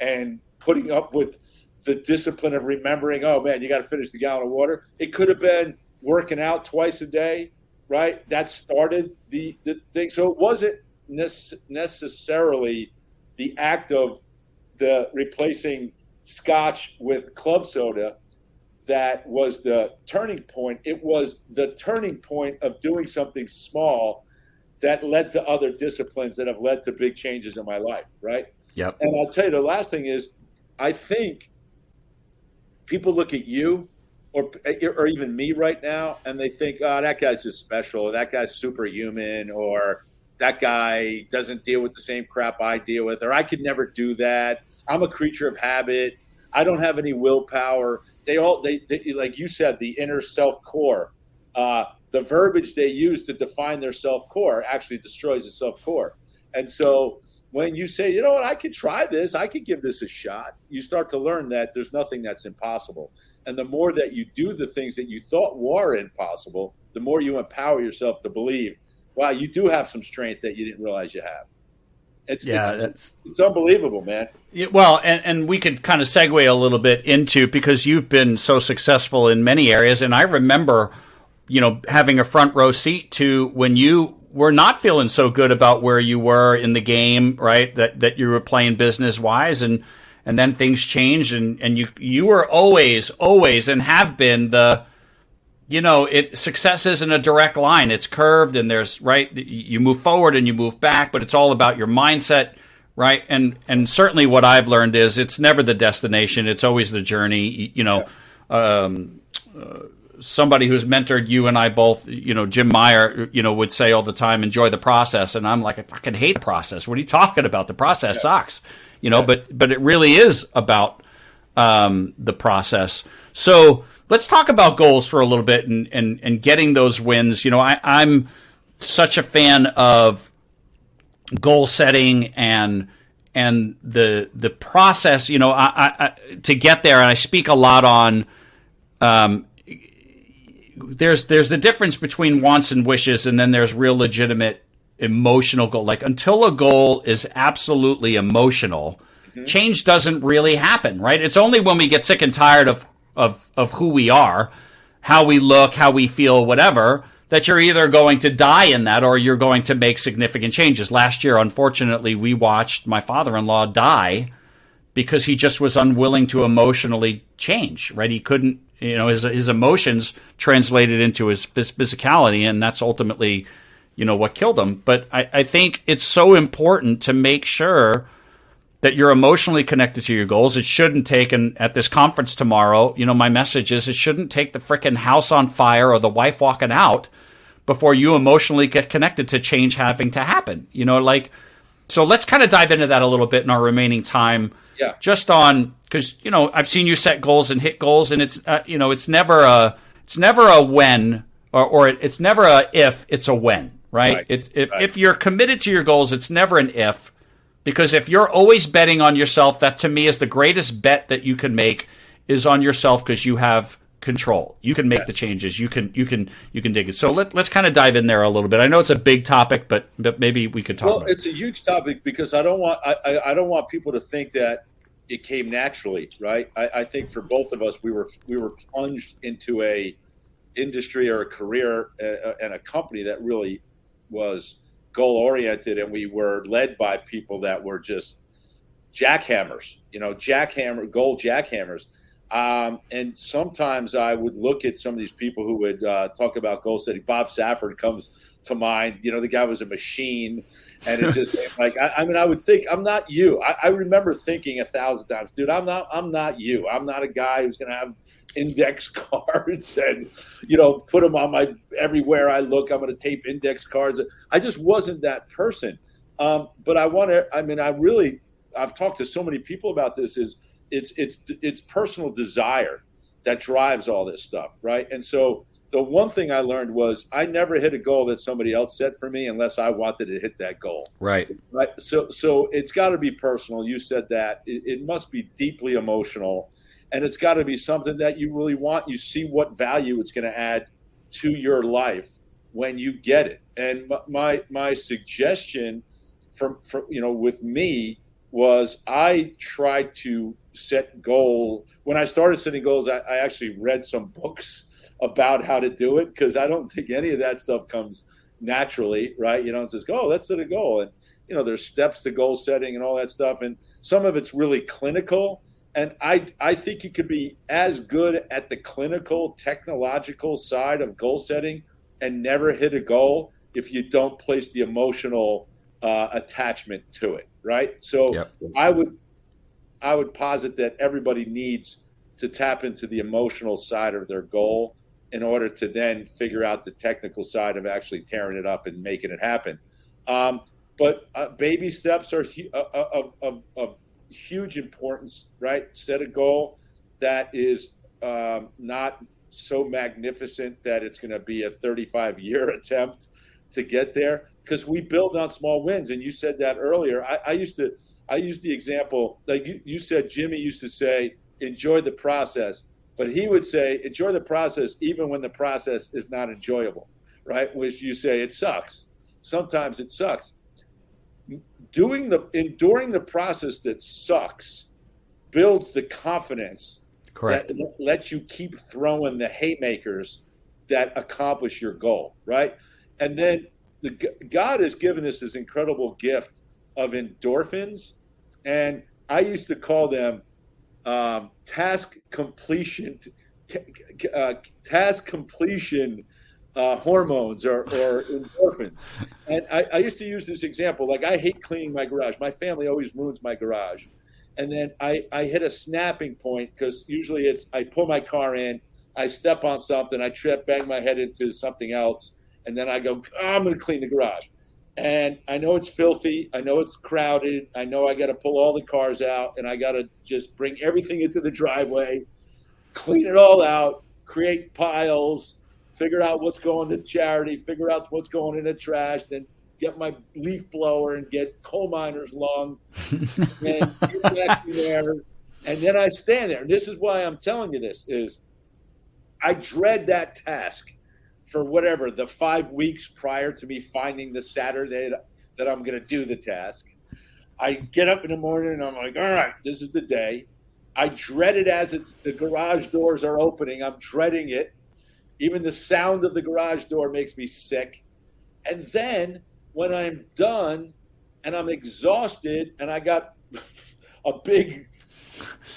Speaker 2: and putting up with the discipline of remembering, oh man, you got to finish the gallon of water. It could have been working out twice a day, right? That started the, the thing. So it wasn't necessarily the act of the replacing scotch with club soda that was the turning point. It was the turning point of doing something small that led to other disciplines that have led to big changes in my life, right?
Speaker 1: Yep.
Speaker 2: And I'll tell you the last thing is I think people look at you or or even me right now and they think, oh, that guy's just special, that guy's superhuman, or that guy doesn't deal with the same crap I deal with, or I could never do that. I'm a creature of habit. I don't have any willpower. They all they, they like you said, the inner self core. Uh, the verbiage they use to define their self core actually destroys the self core. And so when you say, you know what, I could try this, I could give this a shot, you start to learn that there's nothing that's impossible. And the more that you do the things that you thought were impossible, the more you empower yourself to believe, wow, you do have some strength that you didn't realize you have. It's,
Speaker 1: yeah,
Speaker 2: it's, it's, it's unbelievable, man.
Speaker 1: Yeah, well, and, and we could kind of segue a little bit into because you've been so successful in many areas. And I remember, you know, having a front row seat to when you were not feeling so good about where you were in the game, right? That that you were playing business wise, and and then things changed, and and you you were always always and have been the you know it success isn't a direct line it's curved and there's right you move forward and you move back but it's all about your mindset right and and certainly what i've learned is it's never the destination it's always the journey you know um, uh, somebody who's mentored you and I both, you know, Jim Meyer, you know, would say all the time, enjoy the process. And I'm like, I fucking hate the process. What are you talking about? The process yeah. sucks, you know, yeah. but, but it really is about, um, the process. So let's talk about goals for a little bit and, and, and getting those wins. You know, I, I'm such a fan of goal setting and, and the, the process, you know, I, I, I to get there. And I speak a lot on, um, there's there's the difference between wants and wishes, and then there's real legitimate emotional goal. Like until a goal is absolutely emotional, mm-hmm. change doesn't really happen, right? It's only when we get sick and tired of of of who we are, how we look, how we feel, whatever, that you're either going to die in that or you're going to make significant changes. Last year, unfortunately, we watched my father-in-law die because he just was unwilling to emotionally change, right? He couldn't you know his his emotions translated into his physicality, and that's ultimately you know what killed him. But I, I think it's so important to make sure that you're emotionally connected to your goals. It shouldn't take, and at this conference tomorrow, you know, my message is it shouldn't take the freaking house on fire or the wife walking out before you emotionally get connected to change having to happen. You know, like, so let's kind of dive into that a little bit in our remaining time.
Speaker 2: Yeah.
Speaker 1: Just on because you know I've seen you set goals and hit goals, and it's uh, you know it's never a it's never a when or, or it's never a if it's a when right,
Speaker 2: Right.
Speaker 1: It's if,
Speaker 2: Right.
Speaker 1: if you're committed to your goals it's never an if because if you're always betting on yourself that to me is the greatest bet that you can make is on yourself because you have control. You can make
Speaker 2: Yes.
Speaker 1: the changes. You can you can you can dig it. So let, let's kind of dive in there a little bit. I know it's a big topic but, but maybe we could talk
Speaker 2: Well,
Speaker 1: about it.
Speaker 2: it's a huge topic because I don't want I, I, don't want people to think that it came naturally, right? I, I think for both of us, we were we were plunged into a industry or a career uh, and a company that really was goal oriented, and we were led by people that were just jackhammers, you know, jackhammer goal jackhammers. Um, and sometimes I would look at some of these people who would uh, talk about goal setting. Bob Safford comes to mind. You know, the guy was a machine, and it just [laughs] like I, I mean, I would think I'm not you. I, I remember thinking a thousand times, dude, I'm not. I'm not you. I'm not a guy who's going to have index [laughs] cards and you know put them on my everywhere I look. I'm going to tape index cards. I just wasn't that person. Um, but I want to. I mean, I really. I've talked to so many people about this. Is it's it's it's personal desire that drives all this stuff, right? And so the one thing I learned was I never hit a goal that somebody else set for me unless I wanted to hit that goal.
Speaker 1: right
Speaker 2: Right. So so it's got to be personal. You said that it, it must be deeply emotional, and it's got to be something that you really want. You see what value it's going to add to your life when you get it. And my my, suggestion from from you know with me was I tried to set goal when I started setting goals. I, I actually read some books about how to do it because I don't think any of that stuff comes naturally, right? You know, it says, "Oh, let's set a goal," and you know, there's steps to goal setting and all that stuff, and some of it's really clinical. And I, I think you could be as good at the clinical, technological side of goal setting and never hit a goal if you don't place the emotional uh, attachment to it, right? So
Speaker 1: Yep.
Speaker 2: I would, I would posit that everybody needs to tap into the emotional side of their goal in order to then figure out the technical side of actually tearing it up and making it happen. Um, but uh, baby steps are uh, uh, of, of, of huge importance, right? Set a goal that is um, not so magnificent that it's going to be a 35 year [laughs] attempt to get there because we build on small wins. And you said that earlier. I, I used to, I used the example like you, you said. Jimmy used to say, "Enjoy the process," but he would say, "Enjoy the process even when the process is not enjoyable." Right? Which you say it sucks. Sometimes it sucks. Doing the enduring the process that sucks builds the confidence
Speaker 1: correct
Speaker 2: that lets you keep throwing the haymakers that accomplish your goal, right? And then the, God has given us this incredible gift of endorphins, and I used to call them um, task completion, t- uh, task completion uh, hormones or, or [laughs] endorphins. And I, I used to use this example, like I hate cleaning my garage. My family always ruins my garage and then I, I hit a snapping point because usually it's I pull my car in, I step on something, I trip, bang my head into something else, and then I go, "Oh, I'm going to clean the garage. And I know it's filthy, I know it's crowded, I know I got to pull all the cars out, and I got to just bring everything into the driveway, clean it all out, create piles, figure out what's going to charity, figure out what's going in the trash, then get my leaf blower and get coal miner's lung [laughs] and get back there. And then I stand there. And this is why I'm telling you this is I dread that task for whatever the five weeks prior to me finding the Saturday that I'm going to do the task. I get up in the morning and I'm like, all right, this is the day. I dread it as it's the garage doors are opening. I'm dreading it. Even the sound of the garage door makes me sick. And then when I'm done and I'm exhausted and I got [laughs] a big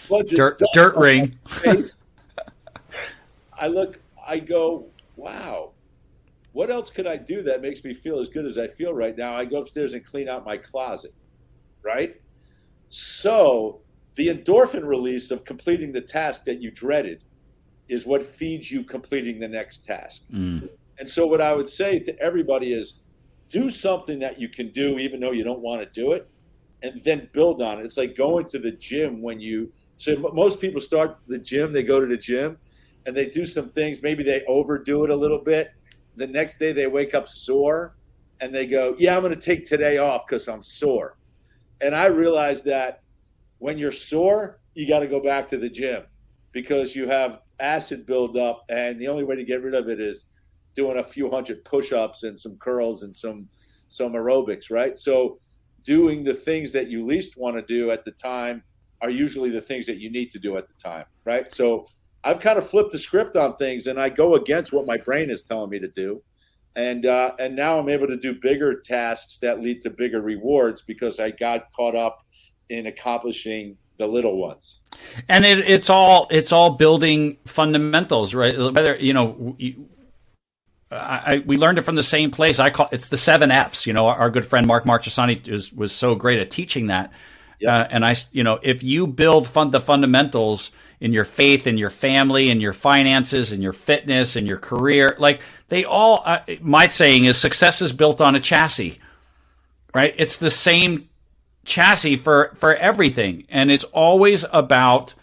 Speaker 2: bunch
Speaker 1: dirt, dirt ring
Speaker 2: face, [laughs] I look, I go, wow, what else could I do that makes me feel as good as I feel right now? I go upstairs and clean out my closet, right? So the endorphin release of completing the task that you dreaded is what feeds you completing the next task.
Speaker 1: Mm.
Speaker 2: And so what I would say to everybody is do something that you can do even though you don't want to do it and then build on it. It's like going to the gym when you. So most people start the gym, they go to the gym, and they do some things. Maybe they overdo it a little bit. The next day they wake up sore, and they go, "Yeah, I'm going to take today off because I'm sore." And I realized that when you're sore, you got to go back to the gym because you have acid buildup, and the only way to get rid of it is doing a few hundred push-ups and some curls and some some aerobics, right? So doing the things that you least want to do at the time are usually the things that you need to do at the time, right? So I've kind of flipped the script on things, and I go against what my brain is telling me to do, and uh, and now I'm able to do bigger tasks that lead to bigger rewards because I got caught up in accomplishing the little ones.
Speaker 1: And it, it's all it's all building fundamentals, right? Whether you know. You, I, we learned it from the same place. I call it's the seven Fs. You know, our, our good friend Mark Marchesani was was so great at teaching that. Yep. Uh, and I, you know, if you build fund the fundamentals in your faith, in your family, in your finances, in your fitness, in your career, like they all. Uh, my saying is, success is built on a chassis, right? It's the same chassis for for everything, and it's always about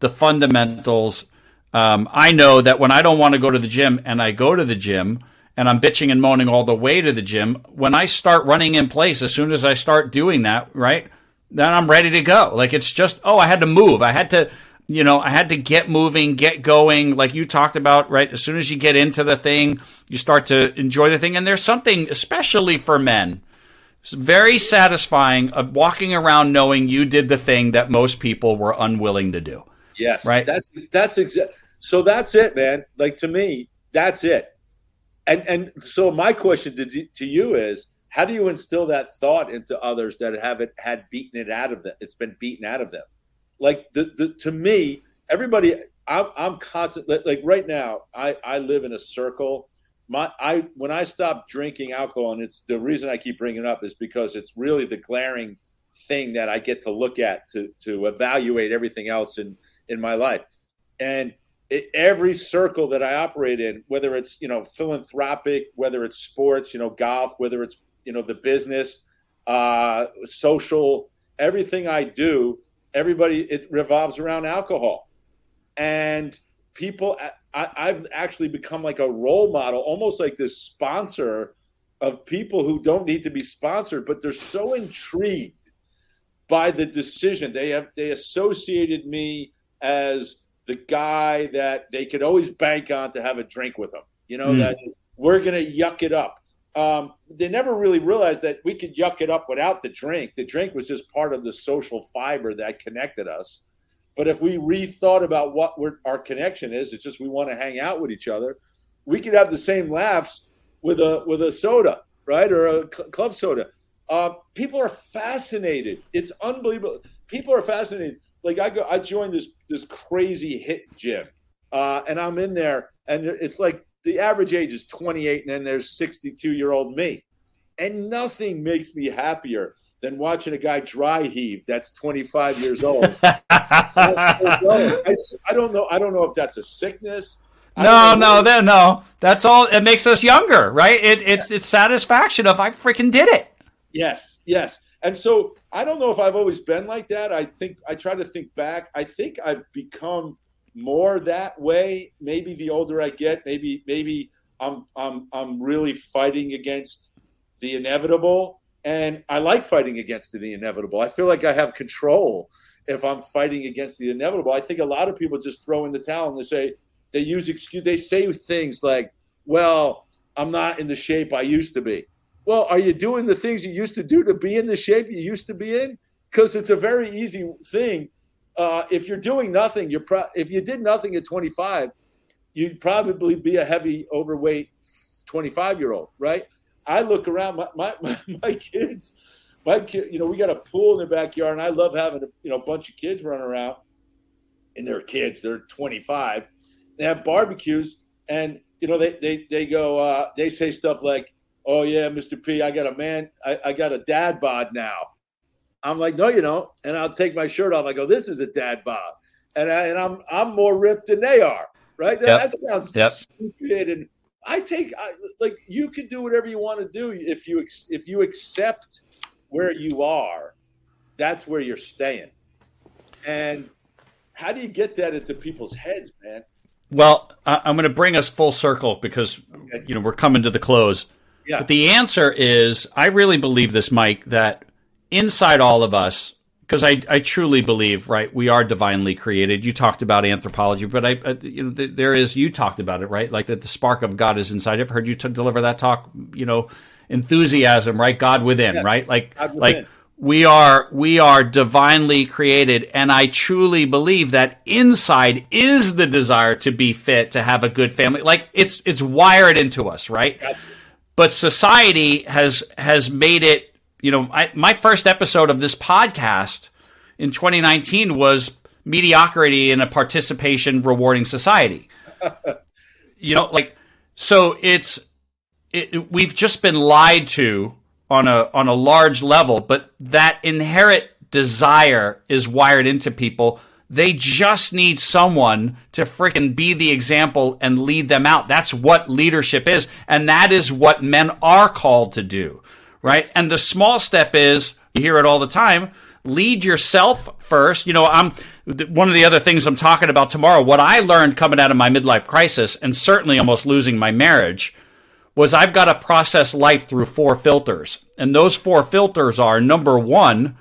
Speaker 1: the fundamentals um, I know that when I don't want to go to the gym and I go to the gym and I'm bitching and moaning all the way to the gym, when I start running in place, as soon as I start doing that, right, then I'm ready to go. Like it's just, oh, I had to move. I had to, you know, I had to get moving, get going. Like you talked about, right? As soon as you get into the thing, you start to enjoy the thing. And there's something, especially for men, it's very satisfying of walking around knowing you did the thing that most people were unwilling to do.
Speaker 2: Yes. Right. That's that's exactly. So that's it, man. Like to me, that's it. And and so my question to to you is, how do you instill that thought into others that haven't had beaten it out of them? It's been beaten out of them. Like the, the to me, everybody. I'm I'm constant. Like right now, I I live in a circle. My I when I stopped drinking alcohol, and it's the reason I keep bringing it up is because it's really the glaring thing that I get to look at to to evaluate everything else in in my life. And it, every circle that I operate in, whether it's you know philanthropic, whether it's sports, you know golf, whether it's you know the business, uh, social, everything I do, everybody it revolves around alcohol, and people. I, I've actually become like a role model, almost like this sponsor of people who don't need to be sponsored, but they're so intrigued by the decision. They have they associated me as the guy that they could always bank on to have a drink with them. You know, mm. that we're going to yuck it up. Um, they never really realized that we could yuck it up without the drink. The drink was just part of the social fiber that connected us. But if we rethought about what our connection is, it's just we want to hang out with each other. We could have the same laughs with a with a soda, right, or a cl- club soda. Uh, people are fascinated. It's unbelievable. People are fascinated like I go, I joined this this crazy HIIT gym, uh, and I'm in there, and it's like the average age is 28, and then there's 62 year old me, and nothing makes me happier than watching a guy dry heave that's 25 years [laughs] old. I, [laughs] I, don't know. I don't know if that's a sickness.
Speaker 1: No, no, no, no. That's all. It makes us younger, right? It, it's yeah. it's satisfaction of I freaking did it.
Speaker 2: Yes, yes. And so I don't know if I've always been like that. I think I try to think back. I think I've become more that way. Maybe the older I get, maybe maybe I'm I'm I'm really fighting against the inevitable. And I like fighting against the inevitable. I feel like I have control if I'm fighting against the inevitable. I think a lot of people just throw in the towel and they say they use excuse they say things like, Well, I'm not in the shape I used to be. Well, are you doing the things you used to do to be in the shape you used to be in? Because it's a very easy thing. Uh, if you're doing nothing, you're pro- if you did nothing at 25, you'd probably be a heavy, overweight 25 year old, right? I look around, my, my, my, [laughs] my kids, my kid, you know, we got a pool in the backyard, and I love having a you know a bunch of kids run around, and they're kids, they're 25. They have barbecues, and you know they they they go, uh, they say stuff like oh yeah, Mr. P, I got a man, I, I got a dad bod now. I'm like, no, you don't. And I'll take my shirt off. I go, this is a dad bod, and I, and I'm I'm more ripped than they are. Right? Yep. That, sounds yep. stupid. And I take I, like you can do whatever you want to do if you if you accept where you are that's where you're staying. And how do you get that into people's heads, man?
Speaker 1: Well, I'm going to bring us full circle because okay. you know we're coming to the close. Yeah. But the answer is, I really believe this, Mike, that inside all of us, because I, I truly believe, right, we are divinely created. You talked about anthropology, but I, I you know, there is, you talked about it, right? Like that the spark of God is inside. I've heard you t- deliver that talk, you know, enthusiasm, right? God within, yes. right? Like, like we are we are divinely created and i truly believe that inside is the desire to be fit to have a good family like it's it's wired into us right but society has has made it you know I, my first episode of this podcast in 2019 was mediocrity in a participation rewarding society [laughs] you know like so it's it, we've just been lied to on a on a large level, but that inherent desire is wired into people. They just need someone to freaking be the example and lead them out. That's what leadership is, and that is what men are called to do, right? And the small step is you hear it all the time. Lead yourself first. You know, I'm one of the other things I'm talking about tomorrow. What I learned coming out of my midlife crisis, and certainly almost losing my marriage, was I've got to process life through four filters. And those four filters are number one,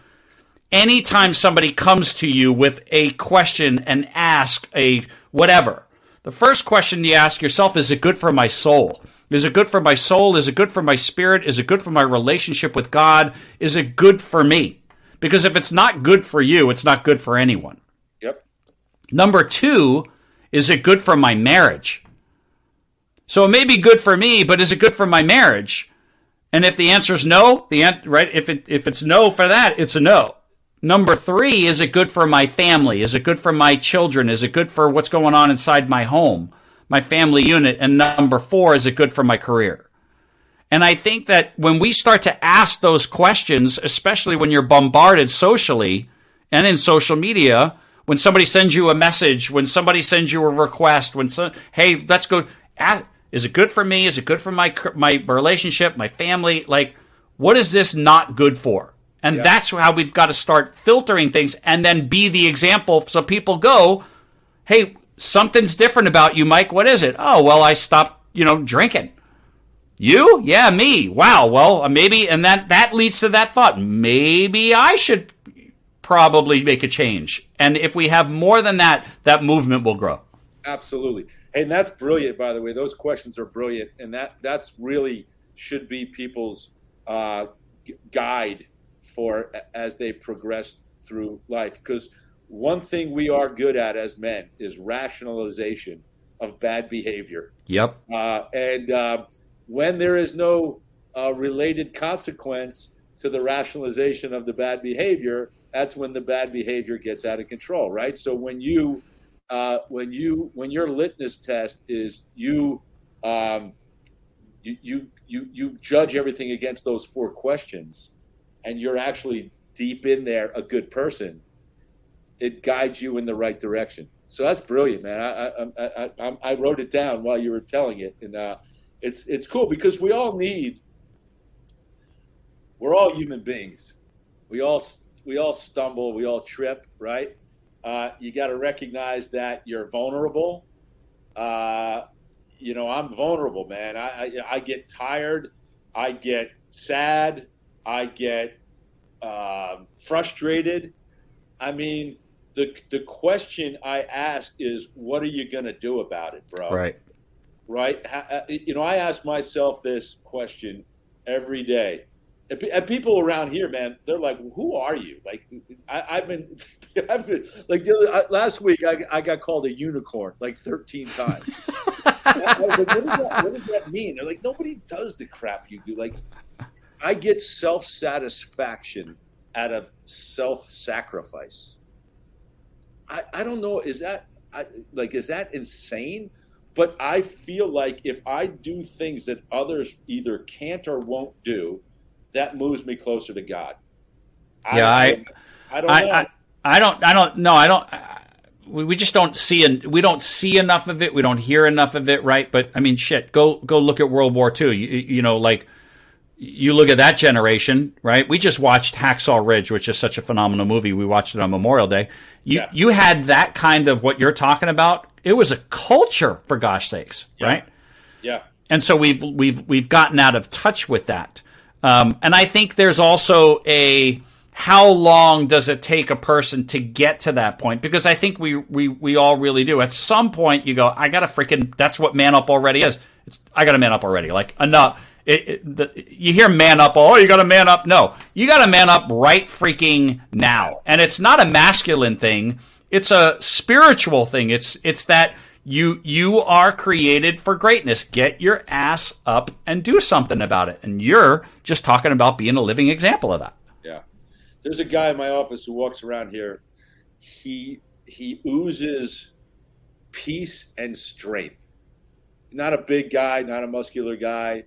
Speaker 1: anytime somebody comes to you with a question and ask a whatever, the first question you ask yourself is it good for my soul? Is it good for my soul? Is it good for my spirit? Is it good for my relationship with God? Is it good for me? Because if it's not good for you, it's not good for anyone.
Speaker 2: Yep.
Speaker 1: Number two, is it good for my marriage? So it may be good for me, but is it good for my marriage? And if the answer is no, the right if it if it's no for that, it's a no. Number three, is it good for my family? Is it good for my children? Is it good for what's going on inside my home, my family unit? And number four, is it good for my career? And I think that when we start to ask those questions, especially when you're bombarded socially and in social media, when somebody sends you a message, when somebody sends you a request, when so, hey, let's go. Is it good for me? Is it good for my my relationship, my family? Like, what is this not good for? And yeah. that's how we've got to start filtering things and then be the example so people go, hey, something's different about you, Mike. What is it? Oh, well, I stopped, you know, drinking. You? Yeah, me. Wow. Well, uh, maybe, and that, that leads to that thought. Maybe I should probably make a change. And if we have more than that, that movement will grow.
Speaker 2: Absolutely. Hey, and that's brilliant, by the way. Those questions are brilliant, and that that's really should be people's uh, guide for as they progress through life. Because one thing we are good at as men is rationalization of bad behavior.
Speaker 1: Yep.
Speaker 2: Uh, and uh, when there is no uh, related consequence to the rationalization of the bad behavior, that's when the bad behavior gets out of control, right? So when you uh, when you when your litmus test is you, um, you you you you judge everything against those four questions, and you're actually deep in there a good person. It guides you in the right direction. So that's brilliant, man. I I, I, I wrote it down while you were telling it, and uh, it's it's cool because we all need. We're all human beings. We all we all stumble. We all trip, right? uh, you got to recognize that you're vulnerable. Uh, you know, I'm vulnerable, man. I, I, I, get tired. I get sad. I get uh, frustrated. I mean, the the question I ask is, what are you going to do about it, bro?
Speaker 1: Right.
Speaker 2: Right. Uh, you know, I ask myself this question every day. And people around here, man, they're like, "Who are you?" Like, I, have been, [laughs] I've been like last week, I, I, got called a unicorn like 13 times. [laughs] I was like, what does, that, "What does that mean?" They're like, "Nobody does the crap you do." Like, I get self satisfaction out of self sacrifice. I, I don't know. Is that I, like is that insane? But I feel like if I do things that others either can't or won't do that moves me closer to God.
Speaker 1: I, yeah, I, I, don't I, I, I, don't, I don't, no, I don't. we, we just don't see, and we don't see enough of it. We don't hear enough of it, right? But I mean, shit, go go look at World War II. You, you know, like you look at that generation, right? We just watched Hacksaw Ridge, which is such a phenomenal movie. We watched it on Memorial Day. You yeah. you had that kind of what you're talking about. It was a culture, for gosh sakes,
Speaker 2: yeah.
Speaker 1: right?
Speaker 2: Yeah.
Speaker 1: And so we've we've we've gotten out of touch with that. Um, and I think there's also a how long does it take a person to get to that point? Because I think we we we all really do. At some point, you go, I got to freaking. That's what man up already is. It's I got to man up already. Like enough. It, it, the, you hear man up. Oh, you got to man up. No, you got to man up right freaking now. And it's not a masculine thing. It's a spiritual thing. It's it's that you you are created for greatness. Get your ass up and do something about it. And you're just talking about being a living example of that.
Speaker 2: Yeah. There's a guy in my office who walks around here. He he oozes peace and strength. Not a big guy, not a muscular guy,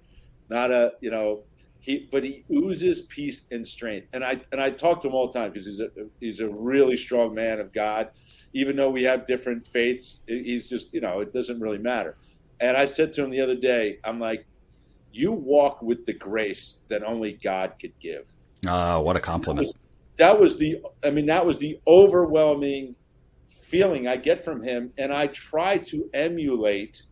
Speaker 2: not a you know he but he oozes peace and strength. And I and I talk to him all the time because he's a he's a really strong man of God even though we have different faiths, he's just, you know, it doesn't really matter. And I said to him the other day, I'm like, you walk with the grace that only God could give.
Speaker 1: Ah, uh, what a compliment.
Speaker 2: That was, that was the, I mean, that was the overwhelming feeling I get from him. And I try to emulate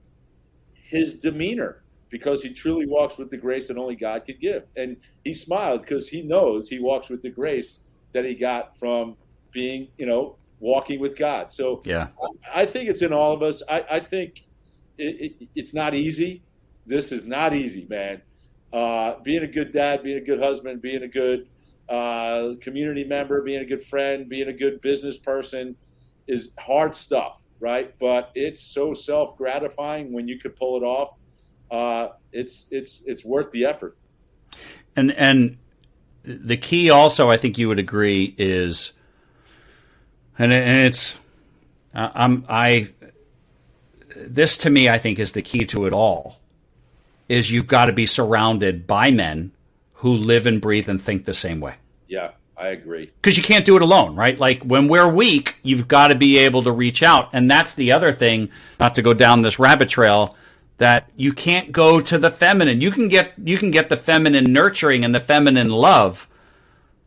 Speaker 2: his demeanor because he truly walks with the grace that only God could give. And he smiled because he knows he walks with the grace that he got from being, you know, walking with God. So
Speaker 1: yeah,
Speaker 2: I, I think it's in all of us. I, I think it, it, it's not easy. This is not easy, man. Uh, being a good dad, being a good husband, being a good uh, community member, being a good friend, being a good business person is hard stuff, right? But it's so self gratifying when you could pull it off. Uh, it's it's it's worth the effort.
Speaker 1: And and the key also, I think you would agree, is and, and it's I'm I this to me I think is the key to it all is you've got to be surrounded by men who live and breathe and think the same way.
Speaker 2: Yeah, I agree.
Speaker 1: Because you can't do it alone, right? Like when we're weak, you've got to be able to reach out. And that's the other thing, not to go down this rabbit trail, that you can't go to the feminine. You can get you can get the feminine nurturing and the feminine love,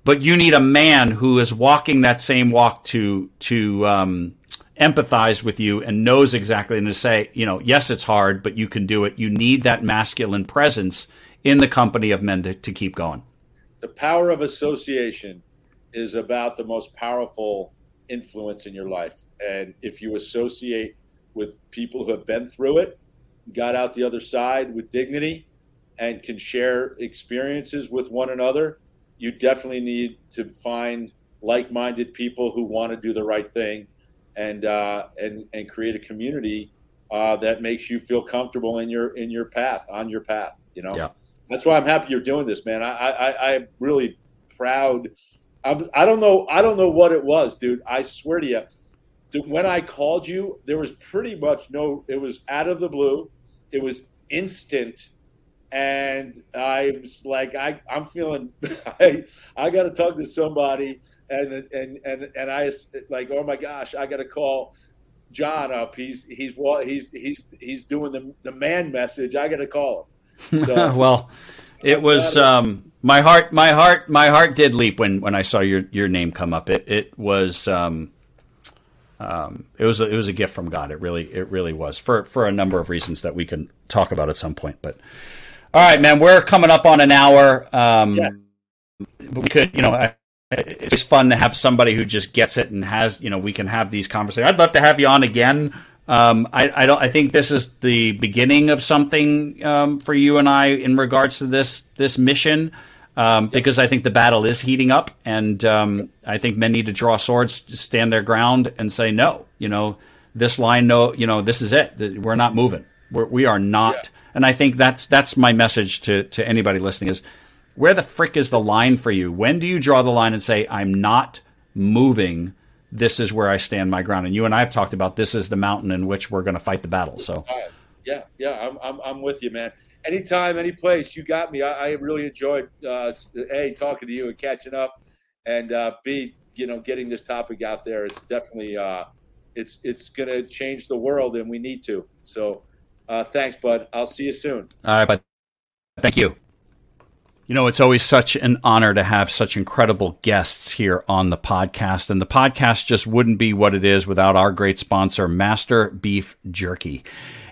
Speaker 1: but you need a man who is walking that same walk to to um, empathize with you and knows exactly and to say, you know, yes, it's hard, but you can do it. You need that masculine presence in the company of men to, to keep going.
Speaker 2: The power of association is about the most powerful influence in your life. And if you associate with people who have been through it, got out the other side with dignity, and can share experiences with one another, you definitely need to find like-minded people who want to do the right thing and uh, and and create a community uh, that makes you feel comfortable in your in your path on your path you know?
Speaker 1: Yeah.
Speaker 2: that's why i'm happy you're doing this man. I i i'm really proud. I'm, i don't know i don't know what it was dude. I swear to you when i called you there was pretty much no it was out of the blue it was instant and I was like, I, I'm feeling, [laughs] I, I got to talk to somebody, and and and and I like, oh my gosh, I got to call John up. He's he's he's he's he's doing the the man message. I got to call
Speaker 1: him. So, [laughs] well, it was um, my heart, my heart, my heart did leap when when I saw your your name come up. It it was. Um, um, it was a, it was a gift from God. It really it really was for for a number of reasons that we can talk about at some point. But all right, man, we're coming up on an hour. Um, yes. We could, you know, it's fun to have somebody who just gets it and has, you know, we can have these conversations. I'd love to have you on again. Um, I, I, don't. I think this is the beginning of something um, for you and I in regards to this this mission, um, because I think the battle is heating up, and um, I think men need to draw swords, stand their ground, and say no. You know, this line, no. You know, this is it. We're not moving. We're, we are not. Yeah and I think that's that's my message to to anybody listening is where the frick is the line for you? When do you draw the line and say I'm not moving? This is where I stand my ground. And you and I have talked about this is the mountain in which we're going to fight the battle. So
Speaker 2: yeah, yeah, I'm I'm, I'm with you, man. Anytime, any place, you got me. I, I really enjoyed uh, a talking to you and catching up, and uh, b you know getting this topic out there. It's definitely uh, it's it's going to change the world, and we need to. So uh, thanks, bud. I'll see you soon.
Speaker 1: All right, bud. Thank you. You know, it's always such an honor to have such incredible guests here on the podcast. And the podcast just wouldn't be what it is without our great sponsor, Master Beef Jerky.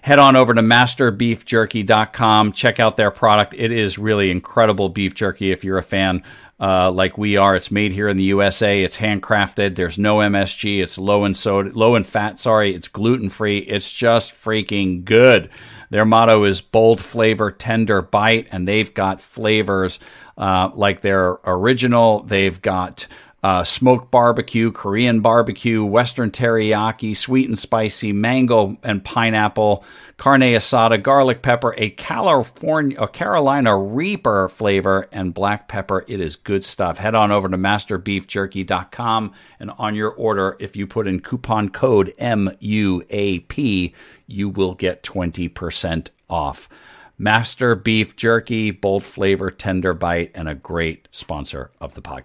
Speaker 1: Head on over to masterbeefjerky.com. Check out their product. It is really incredible beef jerky if you're a fan. Uh, like we are, it's made here in the USA. It's handcrafted. There's no MSG. It's low in soda, low in fat. Sorry, it's gluten free. It's just freaking good. Their motto is bold flavor, tender bite, and they've got flavors uh, like their original. They've got uh, smoked barbecue, Korean barbecue, Western teriyaki, sweet and spicy, mango and pineapple, carne asada, garlic pepper, a California, a Carolina Reaper flavor, and black pepper. It is good stuff. Head on over to masterbeefjerky.com and on your order, if you put in coupon code MUAP, you will get 20% off. Master Beef Jerky, bold flavor, tender bite, and a great sponsor of the podcast.